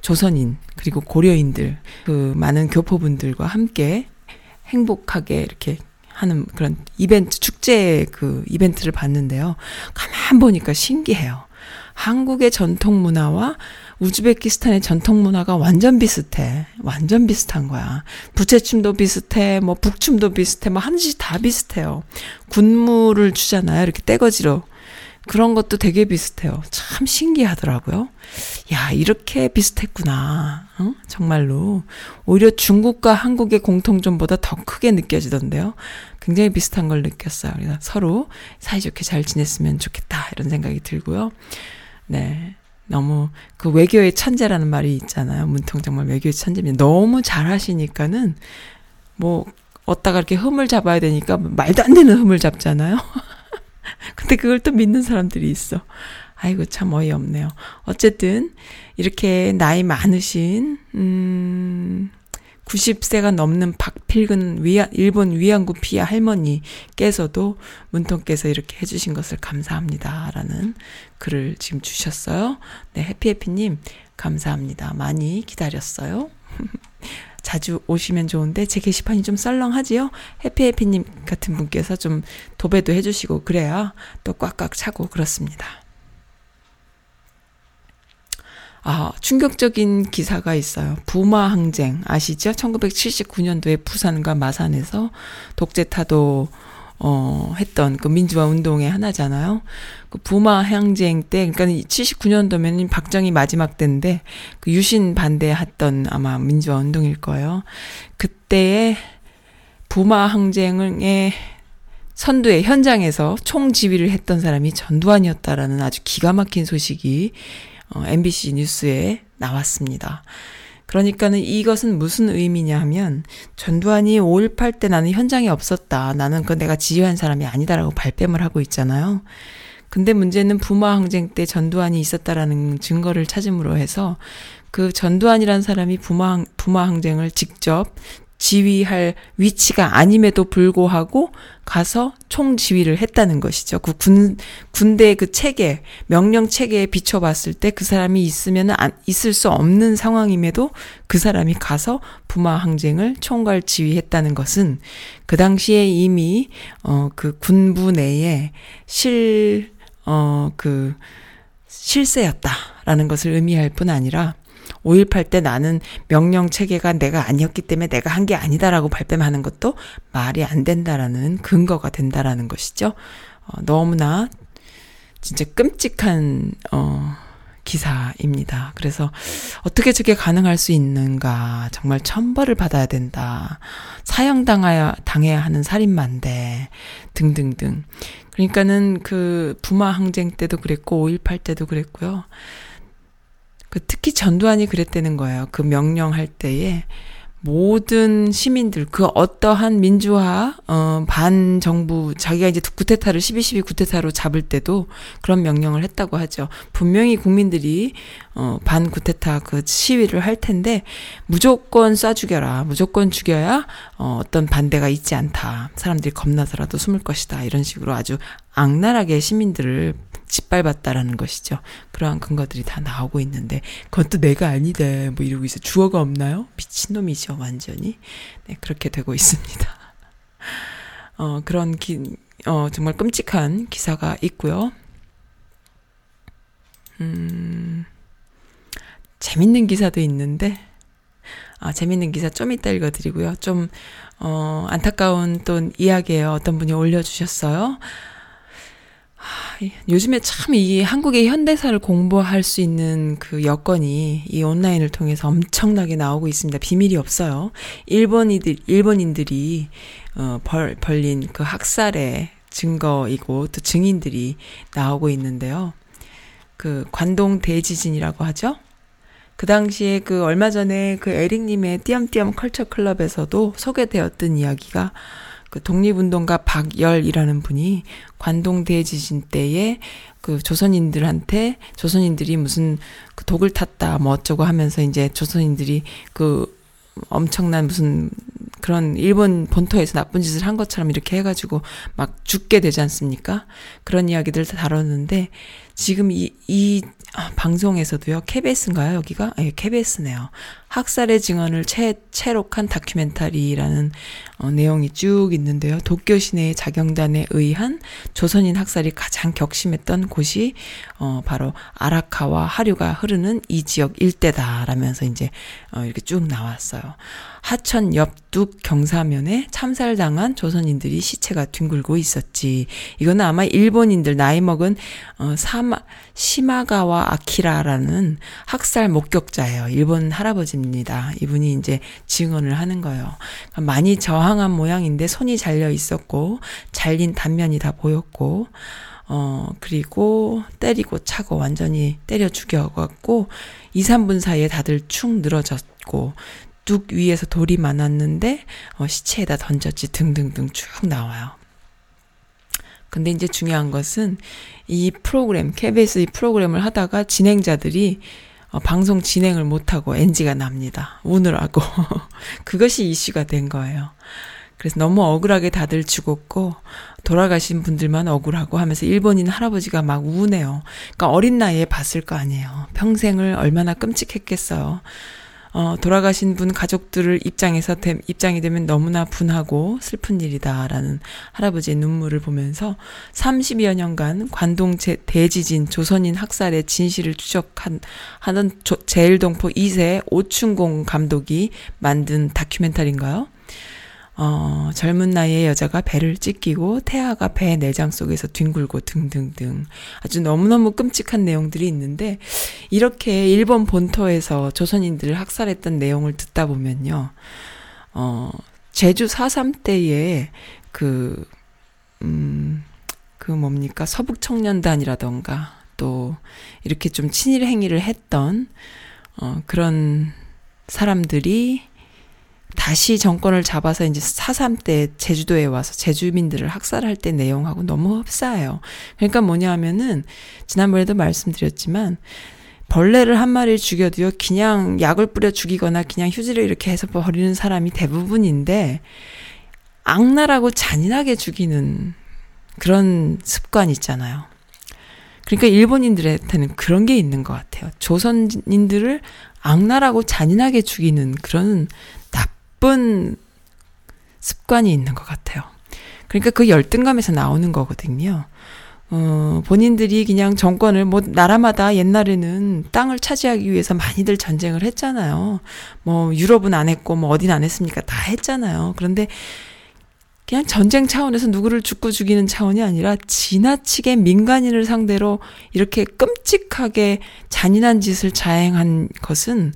조선인 그리고 고려인들 그 많은 교포분들과 함께 행복하게 이렇게 하는 그런 이벤트 축제 그 이벤트를 봤는데요. 가만 보니까 신기해요. 한국의 전통 문화와 우즈베키스탄의 전통 문화가 완전 비슷해. 완전 비슷한 거야. 부채춤도 비슷해. 뭐 북춤도 비슷해. 뭐 하는짓 다 비슷해요. 군무를 주잖아요. 이렇게 떼거지로. 그런 것도 되게 비슷해요. 참 신기하더라고요. 야, 이렇게 비슷했구나. 어? 정말로. 오히려 중국과 한국의 공통점보다 더 크게 느껴지던데요. 굉장히 비슷한 걸 느꼈어요. 서로 사이좋게 잘 지냈으면 좋겠다. 이런 생각이 들고요. 네. 너무 그 외교의 천재라는 말이 있잖아요. 문통 정말 외교의 천재입니다. 너무 잘하시니까는 뭐 얻다가 이렇게 흠을 잡아야 되니까 말도 안 되는 흠을 잡잖아요. 근데 그걸 또 믿는 사람들이 있어. 아이고 참 어이없네요. 어쨌든 이렇게 나이 많으신 음 90세가 넘는 박필근 위안, 일본 위안구 피해 할머니께서도 문통께서 이렇게 해주신 것을 감사합니다. 라는 글을 지금 주셨어요. 네, 해피해피님, 감사합니다. 많이 기다렸어요. 자주 오시면 좋은데 제 게시판이 좀 썰렁하지요? 해피해피님 같은 분께서 좀 도배도 해주시고 그래야 또 꽉꽉 차고 그렇습니다. 아, 충격적인 기사가 있어요. 부마 항쟁 아시죠? 1979년도에 부산과 마산에서 독재 타도 어, 했던 그 민주화 운동의 하나잖아요. 그 부마 항쟁 때, 그러니까 79년도면 박정희 마지막 때인데, 그 유신 반대했던 아마 민주화 운동일 거예요. 그때에 부마 항쟁의 선두의 현장에서 총 지휘를 했던 사람이 전두환이었다라는 아주 기가 막힌 소식이 어, MBC 뉴스에 나왔습니다. 그러니까는 이것은 무슨 의미냐 하면 전두환이 5.18 때 나는 현장에 없었다. 나는 그 내가 지휘한 사람이 아니다라고 발뺌을 하고 있잖아요. 근데 문제는 부마 항쟁 때 전두환이 있었다라는 증거를 찾음으로 해서 그 전두환이라는 사람이 부마 부마 항쟁을 직접 지휘할 위치가 아님에도 불구하고 가서 총 지휘를 했다는 것이죠. 그 군, 군대 그 체계, 명령 체계에 비춰봤을 때 그 사람이 있으면 안, 있을 수 없는 상황임에도 그 사람이 가서 부마 항쟁을 총괄 지휘했다는 것은 그 당시에 이미, 어, 그 군부 내에 실, 어, 그, 실세였다라는 것을 의미할 뿐 아니라 5.18 때 나는 명령 체계가 내가 아니었기 때문에 내가 한 게 아니다라고 발뺌하는 것도 말이 안 된다라는 근거가 된다라는 것이죠. 어, 너무나 진짜 끔찍한, 어, 기사입니다. 그래서 어떻게 저게 가능할 수 있는가. 정말 천벌을 받아야 된다. 사형당해야, 당해야 하는 살인마인데, 등등등. 그러니까는 그 부마 항쟁 때도 그랬고, 5.18 때도 그랬고요. 그 특히 전두환이 그랬다는 거예요. 그 명령할 때에 모든 시민들 그 어떠한 민주화 어 반 정부 자기가 이제 구테타를 12.12 구테타로 잡을 때도 그런 명령을 했다고 하죠. 분명히 국민들이 어 반 구테타 그 시위를 할 텐데 무조건 쏴 죽여라. 무조건 죽여야 어 어떤 반대가 있지 않다. 사람들이 겁나서라도 숨을 것이다. 이런 식으로 아주 악랄하게 시민들을 짓밟았다라는 것이죠. 그러한 근거들이 다 나오고 있는데 그것도 내가 아니다 뭐 이러고 있어 주어가 없나요? 미친놈이죠 완전히 네 그렇게 되고 있습니다. 어 그런 기, 어 정말 끔찍한 기사가 있고요. 음 재밌는 기사도 있는데 아 재밌는 기사 좀 이따 읽어드리고요. 좀 어, 안타까운 또 이야기예요. 어떤 분이 올려주셨어요. 요즘에 참 이 한국의 현대사를 공부할 수 있는 그 여건이 이 온라인을 통해서 엄청나게 나오고 있습니다. 비밀이 없어요. 일본이들, 일본인들이, 어, 벌, 벌린 그 학살의 증거이고 또 증인들이 나오고 있는데요. 그 관동 대지진이라고 하죠? 그 당시에 그 얼마 전에 그 에릭님의 띄엄띄엄 컬처 클럽에서도 소개되었던 이야기가 그 독립운동가 박열이라는 분이 관동 대지진 때에 그 조선인들한테 조선인들이 무슨 그 독을 탔다 뭐 어쩌고 하면서 이제 조선인들이 그 엄청난 무슨 그런 일본 본토에서 나쁜 짓을 한 것처럼 이렇게 해가지고 막 죽게 되지 않습니까? 그런 이야기들 다 다뤘는데 지금 이, 이 아, 방송에서도요, KBS인가요, 여기가? 예, KBS네요. 학살의 증언을 채, 채록한 다큐멘터리라는 어, 내용이 쭉 있는데요. 도쿄 시내의 자경단에 의한 조선인 학살이 가장 격심했던 곳이 어, 바로 아라카와 하류가 흐르는 이 지역 일대다라면서 이제 어, 이렇게 쭉 나왔어요. 하천 옆둑 경사면에 참살당한 조선인들이 시체가 뒹굴고 있었지. 이거는 아마 일본인들 나이 먹은 어, 사마 시마가와 아키라라는 학살 목격자예요. 일본 할아버지 입니다. 이분이 이제 증언을 하는 거예요. 그러니까 많이 저항한 모양인데 손이 잘려 있었고 잘린 단면이 다 보였고 어, 그리고 때리고 차고 완전히 때려 죽여갖고 2, 3분 사이에 다들 축 늘어졌고 뚝 위에서 돌이 많았는데 어, 시체에다 던졌지 등등등 쭉 나와요. 근데 이제 중요한 것은 이 프로그램 KBS 이 프로그램을 하다가 진행자들이 어, 방송 진행을 못하고 NG가 납니다. 우느라고. 그것이 이슈가 된 거예요. 그래서 너무 억울하게 다들 죽었고, 돌아가신 분들만 억울하고 하면서 일본인 할아버지가 막 우네요. 그러니까 어린 나이에 봤을 거 아니에요. 평생을 얼마나 끔찍했겠어요. 어, 돌아가신 분 가족들을 입장에서 됨, 입장이 되면 너무나 분하고 슬픈 일이다라는 할아버지의 눈물을 보면서 30여 년간 관동 제, 대지진 조선인 학살의 진실을 추적한 하는 조, 제일동포 2세 오춘공 감독이 만든 다큐멘터리인가요? 어, 젊은 나이의 여자가 배를 찢기고 태아가 배 내장 속에서 뒹굴고 등등등 아주 너무너무 끔찍한 내용들이 있는데 이렇게 일본 본토에서 조선인들을 학살했던 내용을 듣다 보면요. 어, 제주 4.3 때에 그, 음, 그 뭡니까? 서북 청년단이라던가 또 이렇게 좀 친일 행위를 했던 어, 그런 사람들이 다시 정권을 잡아서 이제 4.3때 제주도에 와서 제주민들을 학살할 때 내용하고 너무 흡사해요. 그러니까 뭐냐 하면은, 지난번에도 말씀드렸지만, 벌레를 한 마리를 죽여도요, 그냥 약을 뿌려 죽이거나 그냥 휴지를 이렇게 해서 버리는 사람이 대부분인데, 악랄하고 잔인하게 죽이는 그런 습관 있잖아요. 그러니까 일본인들한테는 그런 게 있는 것 같아요. 조선인들을 악랄하고 잔인하게 죽이는 그런 나쁜 습관이 있는 것 같아요. 그러니까 그 열등감에서 나오는 거거든요. 어, 본인들이 그냥 정권을, 뭐, 나라마다 옛날에는 땅을 차지하기 위해서 많이들 전쟁을 했잖아요. 뭐, 유럽은 안 했고, 뭐, 어딘 안 했습니까? 다 했잖아요. 그런데, 그냥 전쟁 차원에서 누구를 죽고 죽이는 차원이 아니라 지나치게 민간인을 상대로 이렇게 끔찍하게 잔인한 짓을 자행한 것은,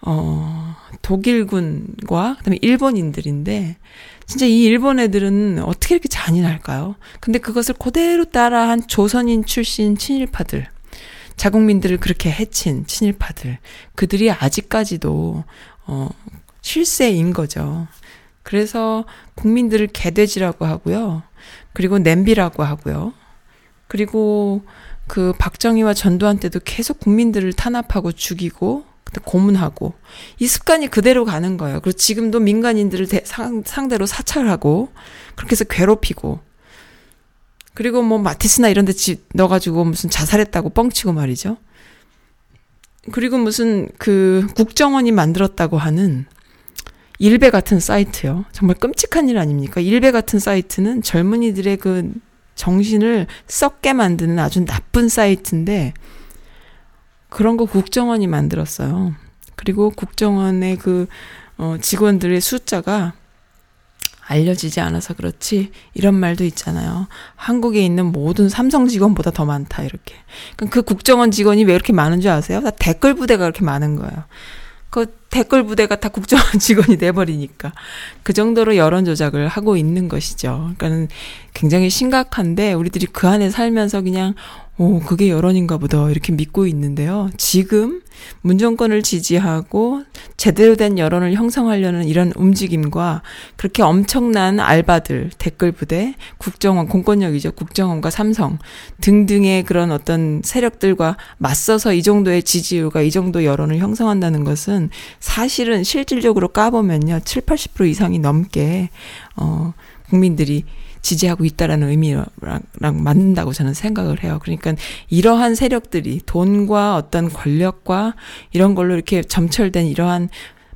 어, 독일군과 그다음에 일본인들인데 진짜 이 일본 애들은 어떻게 이렇게 잔인할까요? 근데 그것을 그대로 따라한 조선인 출신 친일파들 자국민들을 그렇게 해친 친일파들 그들이 아직까지도 어 실세인 거죠. 그래서 국민들을 개돼지라고 하고요. 그리고 냄비라고 하고요. 그리고 그 박정희와 전두환 때도 계속 국민들을 탄압하고 죽이고 고문하고 이 습관이 그대로 가는 거예요. 그리고 지금도 민간인들을 대, 상, 상대로 사찰하고 그렇게 해서 괴롭히고 그리고 뭐 마티스나 이런 데 집 넣어가지고 무슨 자살했다고 뻥치고 말이죠. 그리고 무슨 그 국정원이 만들었다고 하는 일베 같은 사이트요. 정말 끔찍한 일 아닙니까? 일베 같은 사이트는 젊은이들의 그 정신을 썩게 만드는 아주 나쁜 사이트인데 그런 거 국정원이 만들었어요. 그리고 국정원의 그, 어, 직원들의 숫자가 알려지지 않아서 그렇지, 이런 말도 있잖아요. 한국에 있는 모든 삼성 직원보다 더 많다, 이렇게. 그 국정원 직원이 왜 이렇게 많은 줄 아세요? 다 댓글 부대가 그렇게 많은 거예요. 그 댓글 부대가 다 국정원 직원이 돼버리니까 그 정도로 여론 조작을 하고 있는 것이죠. 그러니까는 굉장히 심각한데 우리들이 그 안에 살면서 그냥 오, 그게 여론인가 보다. 이렇게 믿고 있는데요. 지금 문정권을 지지하고 제대로 된 여론을 형성하려는 이런 움직임과 그렇게 엄청난 알바들, 댓글 부대, 국정원, 공권력이죠. 국정원과 삼성 등등의 그런 어떤 세력들과 맞서서 이 정도의 지지율과 이 정도 여론을 형성한다는 것은 사실은 실질적으로 까보면요. 7, 80% 이상이 넘게, 어, 국민들이 지지하고 있다라는 의미랑 맞는다고 저는 생각을 해요. 그러니까 이러한 세력들이 돈과 어떤 권력과 이런 걸로 이렇게 점철된 이러한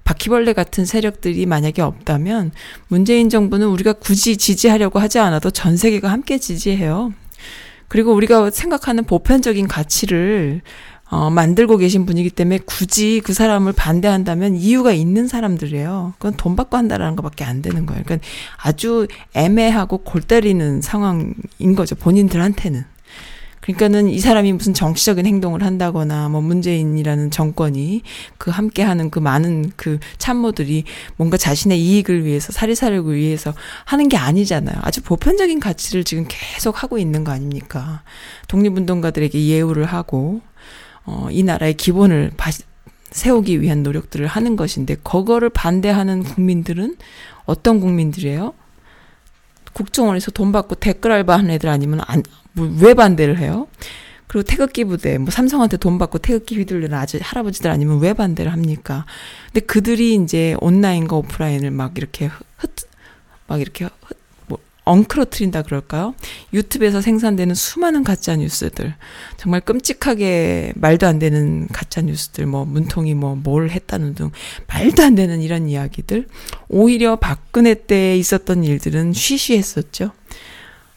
바퀴벌레 같은 세력들이 만약에 없다면 문재인 정부는 우리가 굳이 지지하려고 하지 않아도 전 세계가 함께 지지해요. 그리고 우리가 생각하는 보편적인 가치를 어, 만들고 계신 분이기 때문에 굳이 그 사람을 반대한다면 이유가 있는 사람들이에요. 그건 돈 받고 한다라는 것밖에 안 되는 거예요. 그러니까 아주 애매하고 골 때리는 상황인 거죠. 본인들한테는. 그러니까는 이 사람이 무슨 정치적인 행동을 한다거나 뭐 문재인이라는 정권이 그 함께하는 그 많은 그 참모들이 뭔가 자신의 이익을 위해서 사리사욕을 위해서 하는 게 아니잖아요. 아주 보편적인 가치를 지금 계속 하고 있는 거 아닙니까? 독립운동가들에게 예우를 하고 어, 이 나라의 기본을 바, 세우기 위한 노력들을 하는 것인데 그거를 반대하는 국민들은 어떤 국민들이에요? 국정원에서 돈 받고 댓글 알바하는 애들 아니면 안, 뭐, 왜 반대를 해요? 그리고 태극기 부대, 뭐 삼성한테 돈 받고 태극기 휘둘르는 아주 할아버지들 아니면 왜 반대를 합니까? 근데 그들이 이제 온라인과 오프라인을 막 이렇게 흩, 막 이렇게 흩, 뭐 엉클어트린다 그럴까요? 유튜브에서 생산되는 수많은 가짜 뉴스들, 정말 끔찍하게 말도 안 되는 가짜 뉴스들, 뭐 문통이 뭐 뭘 했다는 등 말도 안 되는 이런 이야기들, 오히려 박근혜 때 있었던 일들은 쉬쉬했었죠.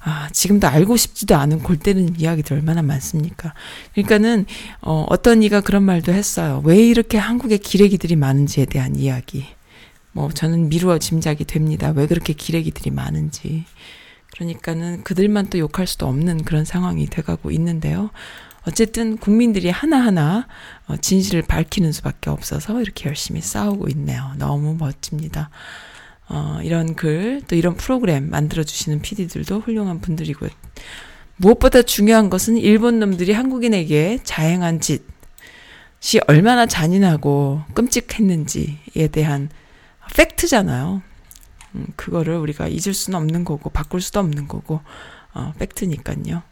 아, 지금도 알고 싶지도 않은 골 때리는 이야기들 얼마나 많습니까? 그러니까는, 어, 어떤 이가 그런 말도 했어요. 왜 이렇게 한국에 기레기들이 많은지에 대한 이야기. 뭐, 저는 미루어 짐작이 됩니다. 왜 그렇게 기레기들이 많은지. 그러니까는 그들만 또 욕할 수도 없는 그런 상황이 돼가고 있는데요. 어쨌든 국민들이 하나하나 어, 진실을 밝히는 수밖에 없어서 이렇게 열심히 싸우고 있네요. 너무 멋집니다. 어, 이런 글, 또 이런 프로그램 만들어주시는 PD들도 훌륭한 분들이고요. 무엇보다 중요한 것은 일본 놈들이 한국인에게 자행한 짓이 얼마나 잔인하고 끔찍했는지에 대한 팩트잖아요. 음, 그거를 우리가 잊을 수는 없는 거고, 바꿀 수도 없는 거고, 어, 팩트니까요.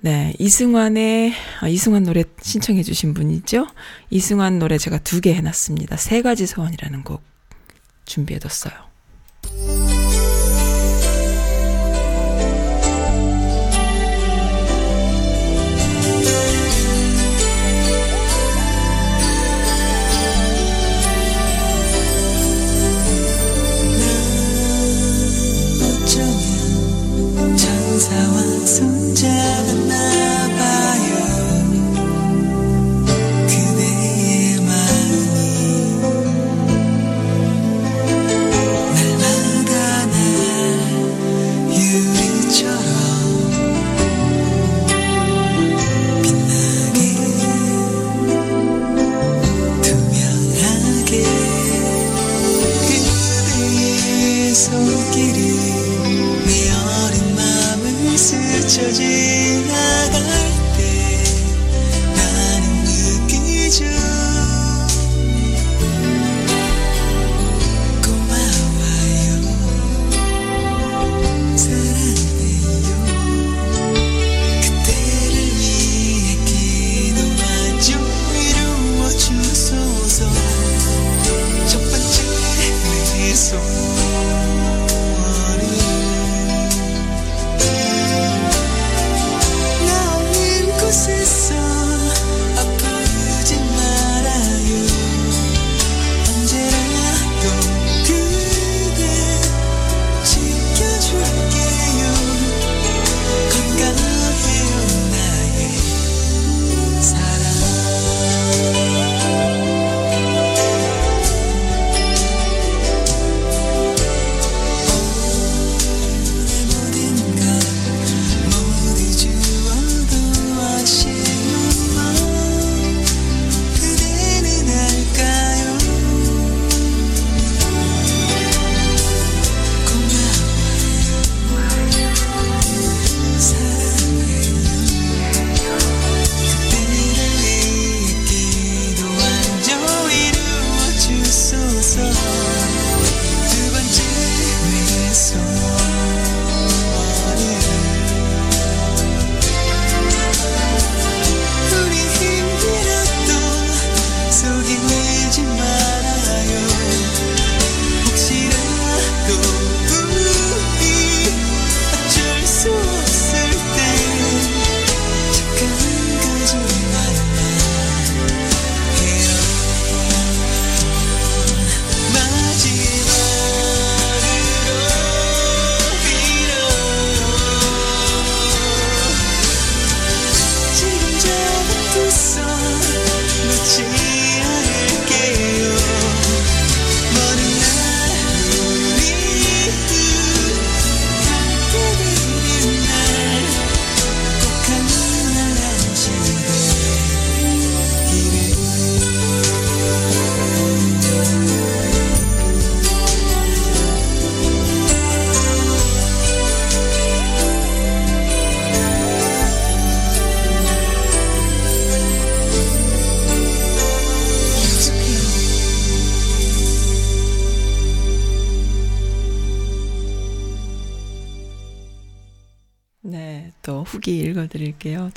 네, 이승환의 아, 이승환 노래 신청해 주신 분이죠. 이승환 노래 제가 두 개 해놨습니다. 세 가지 소원이라는 곡 준비해뒀어요. 손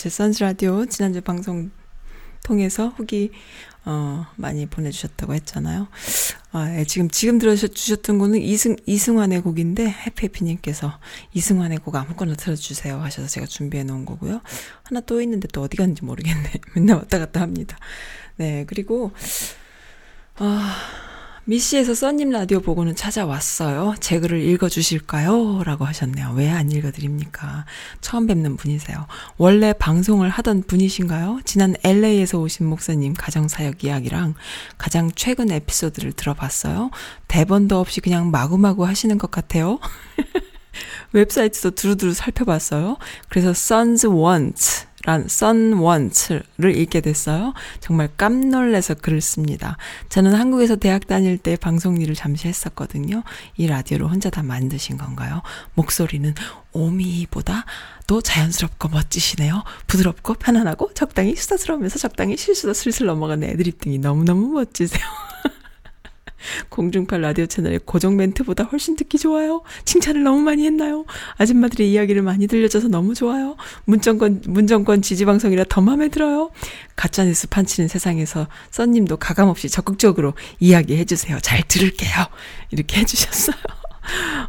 제 선즈 라디오 지난주 방송 통해서 후기 어, 많이 보내주셨다고 했잖아요. 아, 예, 지금, 지금 들어주셨던 거는 이승, 이승환의 곡인데, 해피해피님께서 이승환의 곡 아무거나 틀어주세요 하셔서 제가 준비해 놓은 거고요. 하나 또 있는데 또 어디 갔는지 모르겠네. 맨날 왔다 갔다 합니다. 네, 그리고, 아, 미씨에서 써님 라디오 보고는 찾아왔어요. 제 글을 읽어주실까요? 라고 하셨네요. 왜 안 읽어드립니까? 처음 뵙는 분이세요. 원래 방송을 하던 분이신가요? 지난 LA에서 오신 목사님 가정사역 이야기랑 가장 최근 에피소드를 들어봤어요. 대본도 없이 그냥 마구마구 하시는 것 같아요. 웹사이트도 두루두루 살펴봤어요. 그래서 Sons Want 란 Wants를 읽게 됐어요. 정말 깜놀래서 글을 씁니다. 저는 한국에서 대학 다닐 때 방송 일을 잠시 했었거든요. 이 라디오를 혼자 다 만드신 건가요? 목소리는 오미보다 더 자연스럽고 멋지시네요. 부드럽고 편안하고 적당히 수다스러우면서 적당히 실수도 슬슬 넘어가는 애드립 등이 너무너무 멋지세요. 공중파 라디오 채널의 고정 멘트보다 훨씬 듣기 좋아요. 칭찬을 너무 많이 했나요? 아줌마들의 이야기를 많이 들려줘서 너무 좋아요. 문정권, 문정권 지지방송이라 더 마음에 들어요. 가짜뉴스 판치는 세상에서 써님도 가감없이 적극적으로 이야기해주세요. 잘 들을게요. 이렇게 해주셨어요.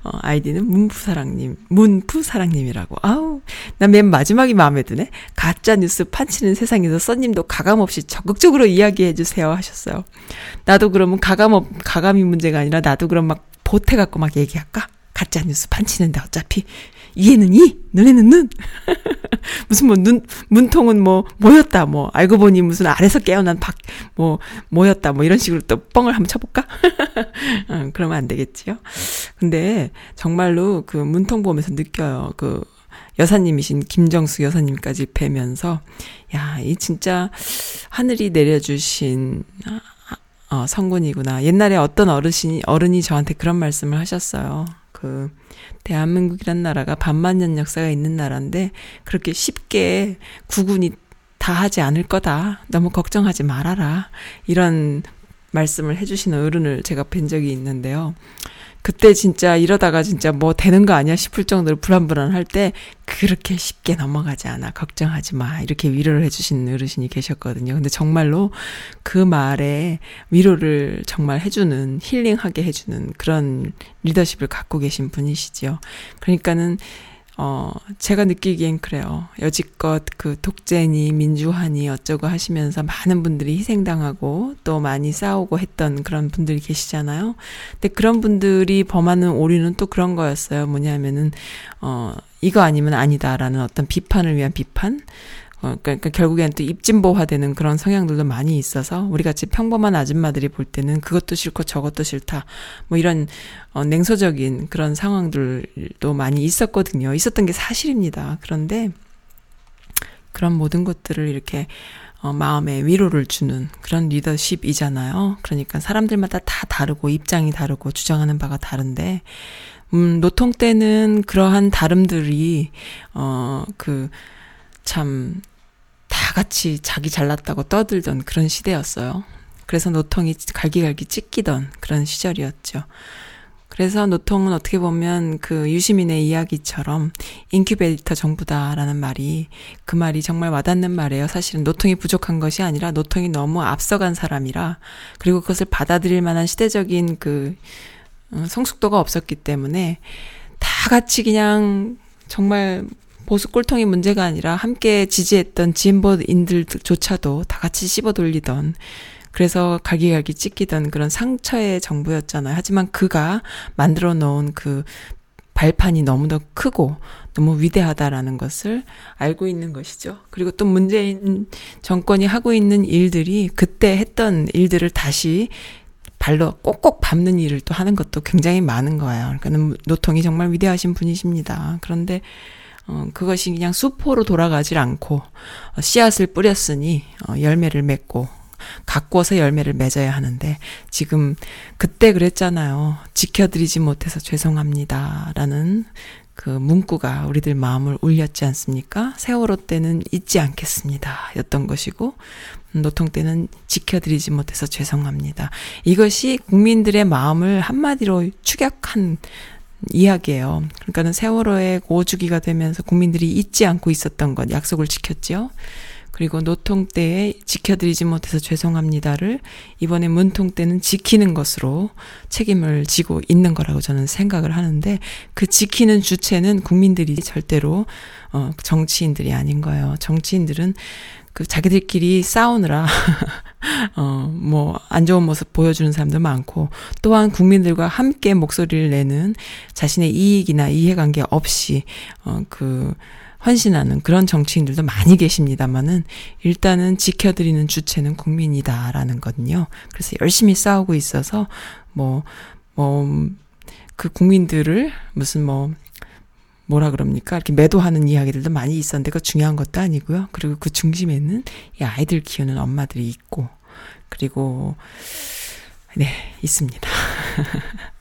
어, 아이디는 문푸사랑님, 문푸사랑님이라고. 아우, 난맨 마지막이 마음에 드네. 가짜 뉴스 판치는 세상에서 써님도 가감 없이 적극적으로 이야기해주세요 하셨어요. 나도 그러면 가감 없, 가감이 문제가 아니라 나도 그럼 막 보태갖고 막 얘기할까? 가짜 뉴스 판치는데 어차피 이해는 이, 눈에는 눈. 무슨 뭐 눈, 문통은 뭐 모였다, 뭐 알고 보니 무슨 아래서 깨어난 박, 뭐 모였다, 뭐 이런 식으로 또 뻥을 한번 쳐볼까? 어, 그러면 안 되겠지요. 근데 정말로 그 문통 보면서 느껴요. 그 여사님이신 김정수 여사님까지 뵈면서 야, 이 진짜 하늘이 내려주신 어, 성군이구나. 옛날에 어떤 어르신이 어른이 저한테 그런 말씀을 하셨어요. 그 대한민국이란 나라가 반만 년 역사가 있는 나라인데 그렇게 쉽게 구군이 다 하지 않을 거다. 너무 걱정하지 말아라. 이런 말씀을 해주시는 어른을 제가 뵌 적이 있는데요. 그때 진짜 이러다가 진짜 뭐 되는 거 아니야 싶을 정도로 불안불안할 때 그렇게 쉽게 넘어가지 않아. 걱정하지 마. 이렇게 위로를 해주시는 어르신이 계셨거든요. 근데 정말로 그 말에 위로를 정말 해주는, 힐링하게 해주는 그런 리더십을 갖고 계신 분이시죠. 그러니까는 어, 제가 느끼기엔 그래요. 여지껏 그 독재니 민주화니 어쩌고 하시면서 많은 분들이 희생당하고 또 많이 싸우고 했던 그런 분들이 계시잖아요. 근데 그런 분들이 범하는 오류는 또 그런 거였어요. 뭐냐면은, 어, 이거 아니면 아니다라는 어떤 비판을 위한 비판? 어, 그러니까, 그러니까 결국엔 또 입진보화되는 그런 성향들도 많이 있어서 우리 같이 평범한 아줌마들이 볼 때는 그것도 싫고 저것도 싫다. 뭐 이런 어, 냉소적인 그런 상황들도 많이 있었거든요. 있었던 게 사실입니다. 그런데 그런 모든 것들을 이렇게 어, 마음에 위로를 주는 그런 리더십이잖아요. 그러니까 사람들마다 다 다르고 입장이 다르고 주장하는 바가 다른데 음, 노통 때는 그러한 다름들이 어, 그 참, 다 같이 자기 잘났다고 떠들던 그런 시대였어요. 그래서 노통이 갈기갈기 찢기던 그런 시절이었죠. 그래서 노통은 어떻게 보면 그 유시민의 이야기처럼 인큐베이터 정부다라는 말이 그 말이 정말 와닿는 말이에요. 사실은 노통이 부족한 것이 아니라 노통이 너무 앞서간 사람이라 그리고 그것을 받아들일 만한 시대적인 그 어, 성숙도가 없었기 때문에 다 같이 그냥 정말 보수 꼴통이 문제가 아니라 함께 지지했던 진보인들조차도 다 같이 씹어 돌리던 그래서 갈기갈기 찢기던 그런 상처의 정부였잖아요. 하지만 그가 만들어 놓은 그 발판이 너무나 크고 너무 위대하다라는 것을 알고 있는 것이죠. 그리고 또 문재인 정권이 하고 있는 일들이 그때 했던 일들을 다시 발로 꼭꼭 밟는 일을 또 하는 것도 굉장히 많은 거예요. 그러니까 노통이 정말 위대하신 분이십니다. 그런데 어, 그것이 그냥 수포로 돌아가질 않고 어, 씨앗을 뿌렸으니 어, 열매를 맺고 가꾸어서 열매를 맺어야 하는데 지금 그때 그랬잖아요. 지켜드리지 못해서 죄송합니다. 라는 그 문구가 우리들 마음을 울렸지 않습니까? 세월호 때는 잊지 않겠습니다. 였던 것이고, 노통 때는 지켜드리지 못해서 죄송합니다. 이것이 국민들의 마음을 한마디로 추격한 이야기예요. 그러니까는 세월호의 5주기가 되면서 국민들이 잊지 않고 있었던 것, 약속을 지켰죠. 그리고 노통 때에 지켜드리지 못해서 죄송합니다를 이번에 문통 때는 지키는 것으로 책임을 지고 있는 거라고 저는 생각을 하는데 그 지키는 주체는 국민들이 절대로 어 정치인들이 아닌 거예요. 정치인들은 그 자기들끼리 싸우느라 어 뭐 안 좋은 모습 보여주는 사람도 많고 또한 국민들과 함께 목소리를 내는 자신의 이익이나 이해관계 없이 어 그 헌신하는 그런 정치인들도 많이 계십니다만은 일단은 지켜드리는 주체는 국민이다라는 거든요. 그래서 열심히 싸우고 있어서 뭐 뭐 그 국민들을 무슨 뭐 뭐라 그럽니까? 이렇게 매도하는 이야기들도 많이 있었는데 그 중요한 것도 아니고요. 그리고 그 중심에는 이 아이들 키우는 엄마들이 있고 그리고 네, 있습니다.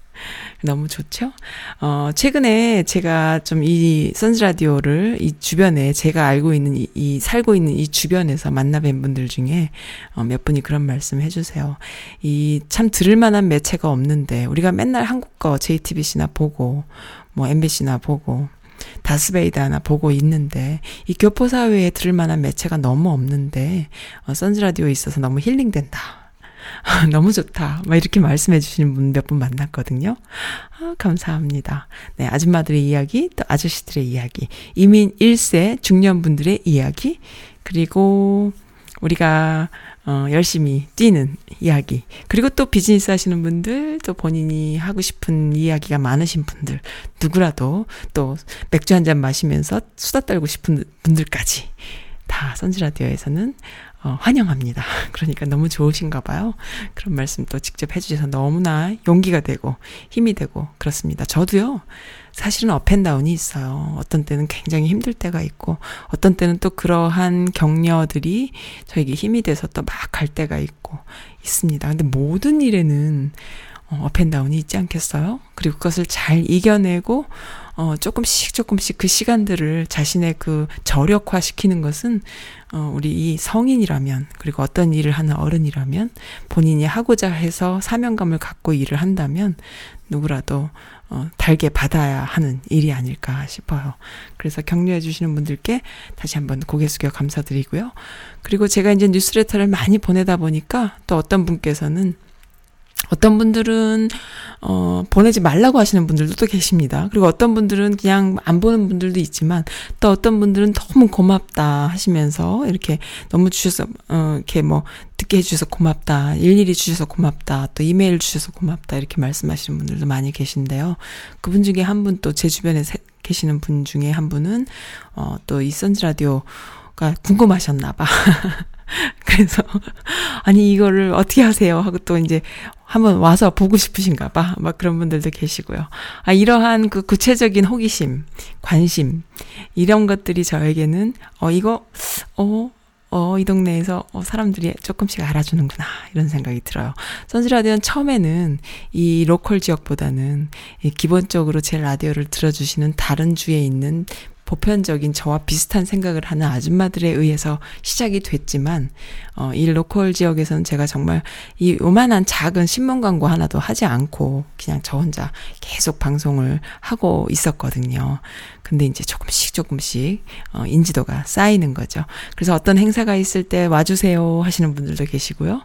너무 좋죠? 어, 최근에 제가 좀 이 선즈라디오를 이 주변에 제가 알고 있는 이, 이 살고 있는 이 주변에서 만나뵌 분들 중에 어, 몇 분이 그런 말씀 해주세요. 이 참 들을 만한 매체가 없는데 우리가 맨날 한국 거 JTBC나 보고 뭐 MBC나 보고 다스베이다나 보고 있는데 이 교포 사회에 들을 만한 매체가 너무 없는데 어, 선즈 라디오에 있어서 너무 힐링된다. 너무 좋다. 막 이렇게 말씀해 주시는 분 몇 분 만났거든요. 아, 감사합니다. 네, 아줌마들의 이야기, 또 아저씨들의 이야기, 이민 1세 중년분들의 이야기, 그리고 우리가 어, 열심히 뛰는 이야기. 그리고 또 비즈니스 하시는 분들, 또 본인이 하고 싶은 이야기가 많으신 분들, 누구라도 또 맥주 한 잔 마시면서 수다 떨고 싶은 분들까지 다 선지라디오에서는 어, 환영합니다. 그러니까 너무 좋으신가 봐요. 그런 말씀 또 직접 해주셔서 너무나 용기가 되고 힘이 되고 그렇습니다. 저도요, 사실은 up and down이 있어요. 어떤 때는 굉장히 힘들 때가 있고, 어떤 때는 또 그러한 격려들이 저에게 힘이 돼서 또 막 갈 때가 있고, 있습니다. 근데 모든 일에는 어, up and down이 있지 않겠어요? 그리고 그것을 잘 이겨내고, 어, 조금씩 조금씩 그 시간들을 자신의 그 저력화 시키는 것은, 어, 우리 이 성인이라면, 그리고 어떤 일을 하는 어른이라면, 본인이 하고자 해서 사명감을 갖고 일을 한다면, 누구라도, 어, 달게 받아야 하는 일이 아닐까 싶어요. 그래서 격려해 주시는 분들께 다시 한번 고개 숙여 감사드리고요. 그리고 제가 이제 뉴스레터를 많이 보내다 보니까 또 어떤 분께서는 어떤 분들은 어 보내지 말라고 하시는 분들도 또 계십니다. 그리고 어떤 분들은 그냥 안 보는 분들도 있지만 또 어떤 분들은 너무 고맙다 하시면서 이렇게 너무 주셔서 어 이렇게 뭐 듣게 해 주셔서 고맙다. 일일이 주셔서 고맙다. 또 이메일 주셔서 고맙다. 이렇게 말씀하시는 분들도 많이 계신데요. 그분 중에 한 분 또 제 주변에 계시는 분 중에 한 분은 어또 이 선즈 라디오 가 궁금하셨나 봐. 그래서 아니 이거를 어떻게 하세요 하고 또 이제 한번 와서 보고 싶으신가 봐. 막 그런 분들도 계시고요. 아 이러한 그 구체적인 호기심, 관심 이런 것들이 저에게는 어 이거 어 어, 이 동네에서 어, 사람들이 조금씩 알아주는구나, 이런 생각이 들어요. 선즈라디오는 처음에는 이 로컬 지역보다는 이 기본적으로 제 라디오를 들어주시는 다른 주에 있는 보편적인 저와 비슷한 생각을 하는 아줌마들에 의해서 시작이 됐지만, 어, 이 로컬 지역에서는 제가 정말 이 요만한 작은 신문 광고 하나도 하지 않고 그냥 저 혼자 계속 방송을 하고 있었거든요. 근데 이제 조금씩 조금씩, 어, 인지도가 쌓이는 거죠. 그래서 어떤 행사가 있을 때 와주세요 하시는 분들도 계시고요.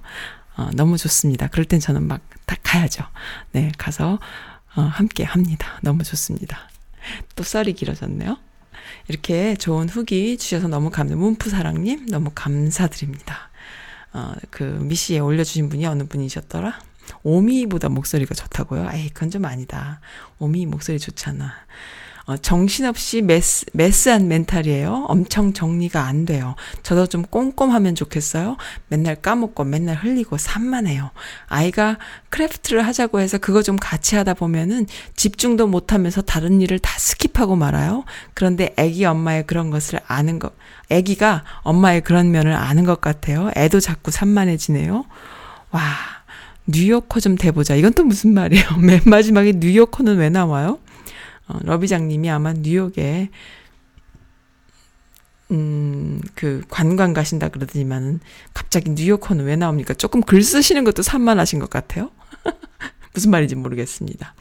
어, 너무 좋습니다. 그럴 땐 저는 막 다 가야죠. 네, 가서, 어, 함께 합니다. 너무 좋습니다. 또 썰이 길어졌네요. 이렇게 좋은 후기 주셔서 너무 감사, 문프사랑님, 너무 감사드립니다. 어, 그, 미시에 올려주신 분이 어느 분이셨더라? 오미보다 목소리가 좋다고요? 에이, 그건 좀 아니다. 오미 목소리 좋잖아. 어, 정신없이 mess, mess한 멘탈이에요. 엄청 정리가 안 돼요. 저도 좀 꼼꼼하면 좋겠어요. 맨날 까먹고 맨날 흘리고 산만해요. 아이가 craft를 하자고 해서 그거 좀 같이 하다 보면은 집중도 못 하면서 다른 일을 다 skip하고 말아요. 그런데 애기 엄마의 그런 것을 아는 것, 애기가 엄마의 그런 면을 아는 것 같아요. 애도 자꾸 산만해지네요. 와. 뉴요커 좀 돼보자. 이건 또 무슨 말이에요? 맨 마지막에 뉴요커는 왜 나와요? 어, 러비장님이 아마 뉴욕에 음, 그, 관광 가신다 그러더니만은, 갑자기 뉴요커는 왜 나옵니까? 조금 글 쓰시는 것도 산만하신 것 같아요. 무슨 말인지 모르겠습니다.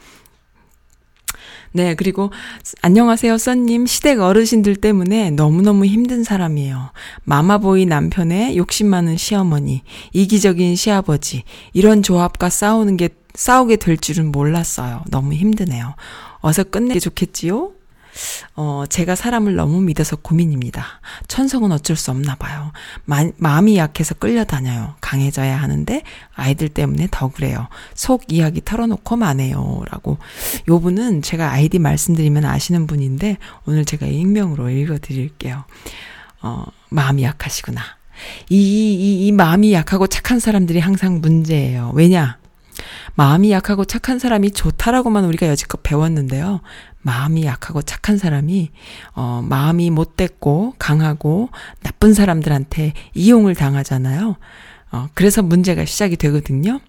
네, 그리고 안녕하세요, 써님. 시댁 어르신들 때문에 너무너무 힘든 사람이에요. 마마보이 남편의 욕심 많은 시어머니, 이기적인 시아버지, 이런 조합과 싸우는 게 싸우게 될 줄은 몰랐어요. 너무 힘드네요. 어서 끝내게 좋겠지요? 어, 제가 사람을 너무 믿어서 고민입니다. 천성은 어쩔 수 없나 봐요. 마, 마음이 약해서 끌려다녀요. 강해져야 하는데 아이들 때문에 더 그래요. 속 이야기 털어놓고 마네요. 라고. 요 분은 제가 아이디 말씀드리면 아시는 분인데 오늘 제가 익명으로 읽어드릴게요. 어, 마음이 약하시구나. 이, 이, 이 마음이 약하고 착한 사람들이 항상 문제예요. 왜냐? 마음이 약하고 착한 사람이 좋다라고만 우리가 여지껏 배웠는데요. 마음이 약하고 착한 사람이 어 마음이 못됐고 강하고 나쁜 사람들한테 이용을 당하잖아요. 어 그래서 문제가 시작이 되거든요.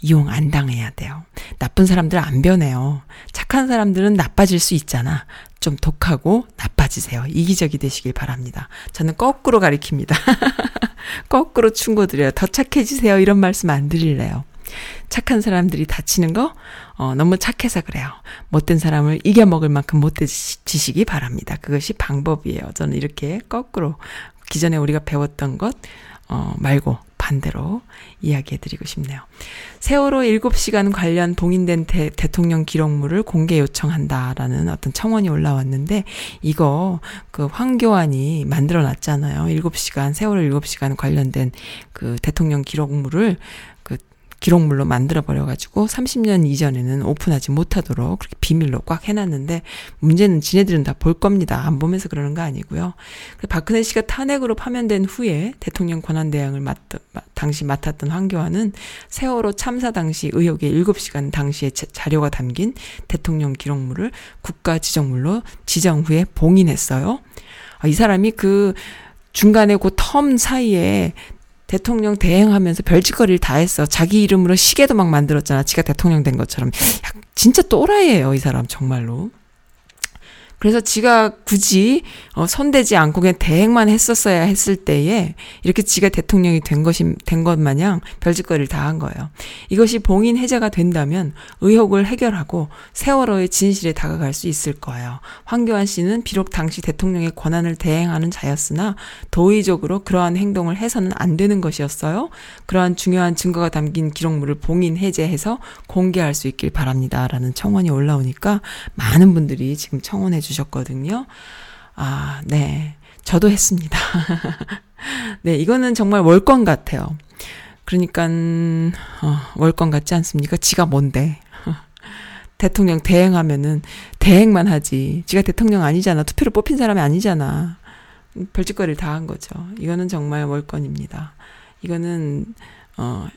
이용 안 당해야 돼요. 나쁜 사람들 안 변해요. 착한 사람들은 나빠질 수 있잖아. 좀 독하고 나빠지세요. 이기적이 되시길 바랍니다. 저는 거꾸로 가리킵니다. 거꾸로 충고 드려요. 더 착해지세요. 이런 말씀 안 드릴래요. 착한 사람들이 다치는 거 어, 너무 착해서 그래요. 못된 사람을 이겨 먹을 만큼 못되지시기 바랍니다. 그것이 방법이에요. 저는 이렇게 거꾸로 기존에 우리가 배웠던 것 어, 말고 반대로 이야기해 드리고 싶네요. 세월호 7시간 관련 봉인된 대, 대통령 기록물을 공개 요청한다라는 어떤 청원이 올라왔는데 이거 그 황교안이 만들어 놨잖아요. 7시간 세월호 7시간 관련된 그 대통령 기록물을 기록물로 만들어버려가지고 30년 이전에는 오픈하지 못하도록 그렇게 비밀로 꽉 해놨는데 문제는 지네들은 다 볼 겁니다. 안 보면서 그러는 거 아니고요. 박근혜 씨가 탄핵으로 파면된 후에 대통령 권한대행을 맡던, 당시 맡았던 황교안은 세월호 참사 당시 의혹의 7시간 당시의 자료가 담긴 대통령 기록물을 국가 지정물로 지정 후에 봉인했어요. 아, 이 사람이 그 중간에 그 텀 사이에 대통령 대행하면서 별짓거리를 다 했어. 자기 이름으로 시계도 막 만들었잖아. 지가 대통령 된 것처럼. 야, 진짜 또라이예요, 이 사람 정말로. 그래서 지가 굳이 어, 손대지 않고 그냥 대행만 했었어야 했을 때에 이렇게 지가 대통령이 된 것이 된 것 마냥 별짓거리를 다 한 거예요. 이것이 봉인 해제가 된다면 의혹을 해결하고 세월호의 진실에 다가갈 수 있을 거예요. 황교안 씨는 비록 당시 대통령의 권한을 대행하는 자였으나 도의적으로 그러한 행동을 해서는 안 되는 것이었어요. 그러한 중요한 증거가 담긴 기록물을 봉인 해제해서 공개할 수 있길 바랍니다라는 청원이 올라오니까 많은 분들이 지금 청원해 주 주셨거든요. 아, 네. 저도 했습니다. 네, 이거는 정말 월권 같아요. 그러니까, 어, 월권 같지 않습니까? 지가 뭔데. 대통령 대행하면은 대행만 하지. 지가 대통령 아니잖아. 투표로 뽑힌 사람이 아니잖아. 별짓거리를 다 한 거죠. 이거는 정말 월권입니다. 이거는, 어,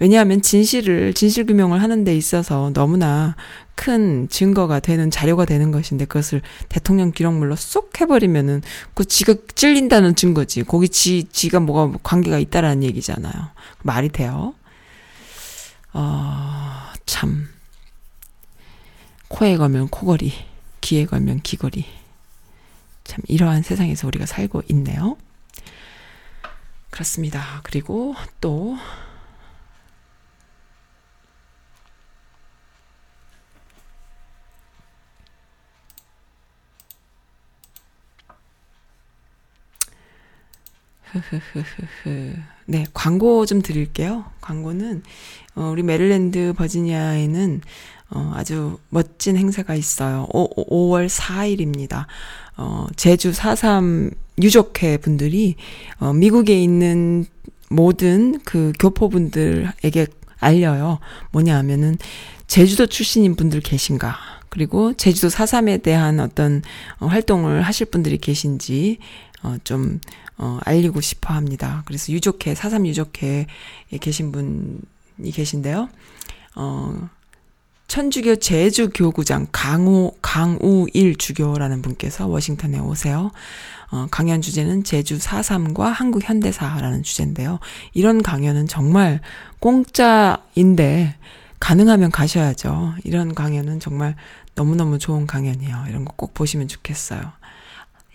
왜냐하면 진실을 진실 규명을 하는 데 있어서 너무나 큰 증거가 되는 자료가 되는 것인데 그것을 대통령 기록물로 쏙 해버리면은 그 지가 찔린다는 증거지. 거기 지 지가 뭐가 관계가 있다라는 얘기잖아요. 말이 돼요? 어, 참 코에 걸면 코걸이, 귀에 걸면 귀걸이. 참 이러한 세상에서 우리가 살고 있네요. 그렇습니다. 그리고 또 네, 광고 좀 드릴게요. 광고는, 어, 우리 메릴랜드 버지니아에는, 어, 아주 멋진 행사가 있어요. 오, 5월 4일입니다. 어, 제주 4.3 유족회 분들이, 어, 미국에 있는 모든 그 교포분들에게 알려요. 뭐냐 하면은, 제주도 출신인 분들 계신가? 그리고 제주도 4.3에 대한 어떤 활동을 하실 분들이 계신지, 어, 좀, 어, 알리고 싶어 합니다. 그래서 유족회, 사삼 유족회에 계신 분이 계신데요. 어, 천주교 제주교구장 강우, 강우일 주교라는 분께서 워싱턴에 오세요. 어, 강연 주제는 제주 4.3과 한국 현대사라는 주제인데요. 이런 강연은 정말 공짜인데 가능하면 가셔야죠. 이런 강연은 정말 너무너무 좋은 강연이에요. 이런 거 꼭 보시면 좋겠어요.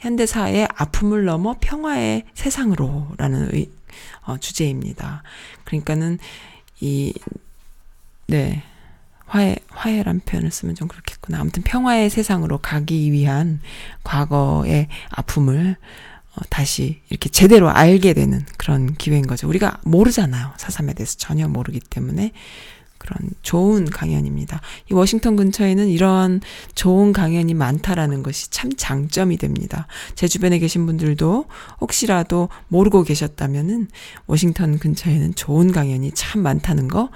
현대사의 아픔을 넘어 평화의 세상으로 라는 의, 어, 주제입니다. 그러니까는 이, 네. 화해, 화해란 표현을 쓰면 좀 그렇겠구나. 아무튼 평화의 세상으로 가기 위한 과거의 아픔을 어, 다시 이렇게 제대로 알게 되는 그런 기회인 거죠. 우리가 모르잖아요. 사삼에 대해서 전혀 모르기 때문에 그런 좋은 강연입니다. 이 워싱턴 근처에는 이런 좋은 강연이 많다라는 것이 참 장점이 됩니다. 제 주변에 계신 분들도 혹시라도 모르고 계셨다면은 워싱턴 근처에는 좋은 강연이 참 많다는 거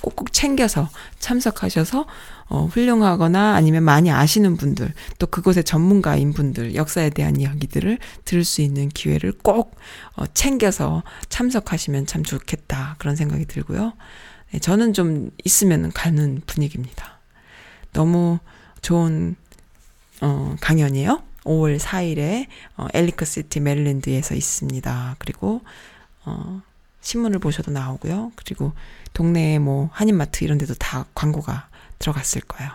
꼭꼭 챙겨서 참석하셔서 어, 훌륭하거나 아니면 많이 아시는 분들, 또 그곳의 전문가인 분들, 역사에 대한 이야기들을 들을 수 있는 기회를 꼭 어, 챙겨서 참석하시면 참 좋겠다. 그런 생각이 들고요. 네, 저는 좀 있으면 가는 분위기입니다. 너무 좋은 어, 강연이에요. 5월 4일에 어, 엘리커시티 메릴랜드에서 있습니다. 그리고 어, 신문을 보셔도 나오고요. 그리고 동네에 뭐 한인마트 이런 데도 다 광고가 들어갔을 거예요.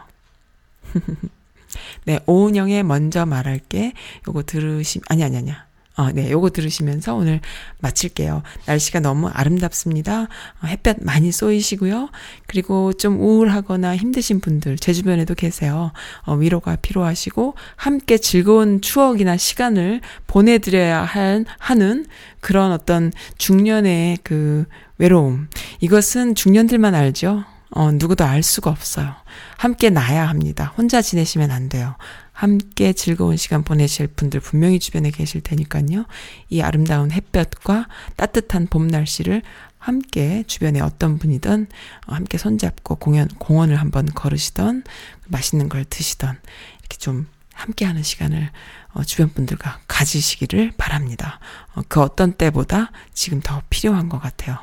네, 오은영의 먼저 말할게. 요거 들으시, 아니, 아니, 아니야. 어, 네, 요거 들으시면서 오늘 마칠게요. 날씨가 너무 아름답습니다. 어, 햇볕 많이 쏘이시고요. 그리고 좀 우울하거나 힘드신 분들, 제 주변에도 계세요. 어, 위로가 필요하시고, 함께 즐거운 추억이나 시간을 보내드려야 할, 하는 그런 어떤 중년의 그 외로움. 이것은 중년들만 알죠. 어, 누구도 알 수가 없어요. 함께 나야 합니다. 혼자 지내시면 안 돼요. 함께 즐거운 시간 보내실 분들 분명히 주변에 계실 테니까요. 이 아름다운 햇볕과 따뜻한 봄 날씨를 함께 주변에 어떤 분이든 함께 손잡고 공연, 공원을 한번 걸으시던 맛있는 걸 드시던 이렇게 좀 함께 하는 시간을 어, 주변 분들과 가지시기를 바랍니다. 어, 그 어떤 때보다 지금 더 필요한 것 같아요.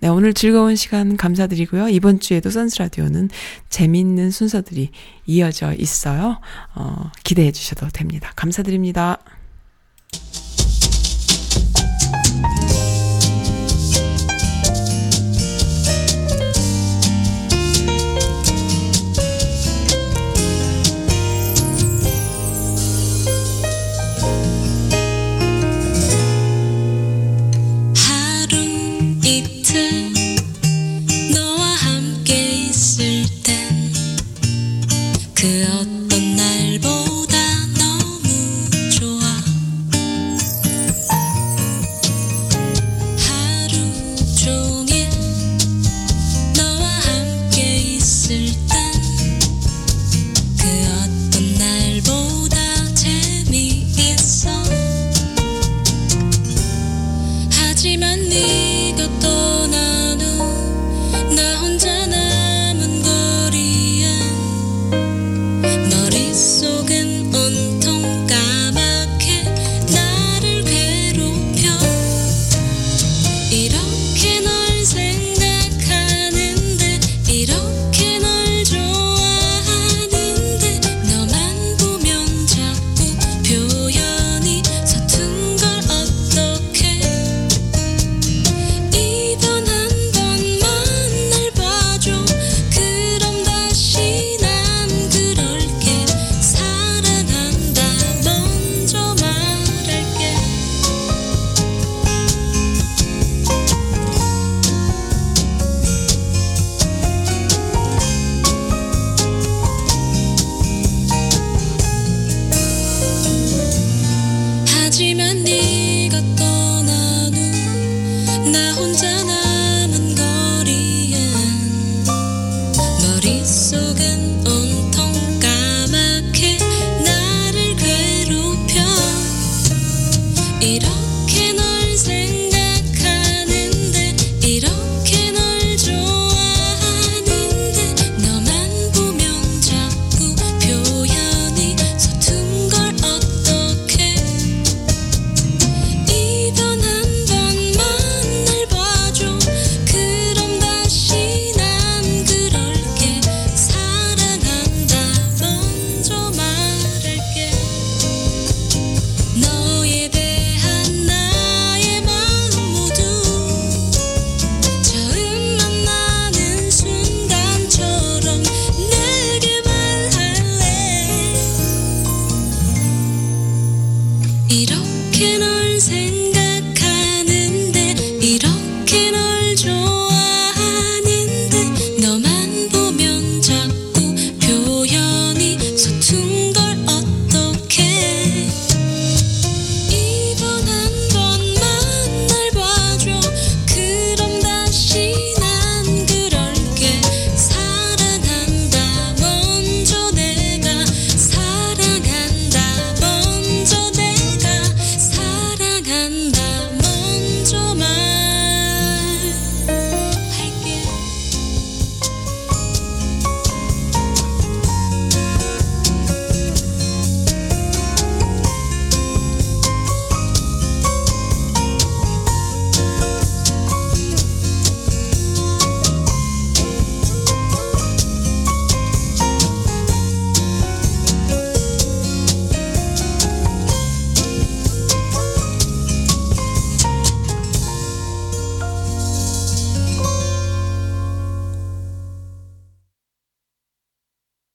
네, 오늘 즐거운 시간 감사드리고요. 이번 주에도 선스라디오는 재미있는 순서들이 이어져 있어요. 어, 기대해 주셔도 됩니다. 감사드립니다.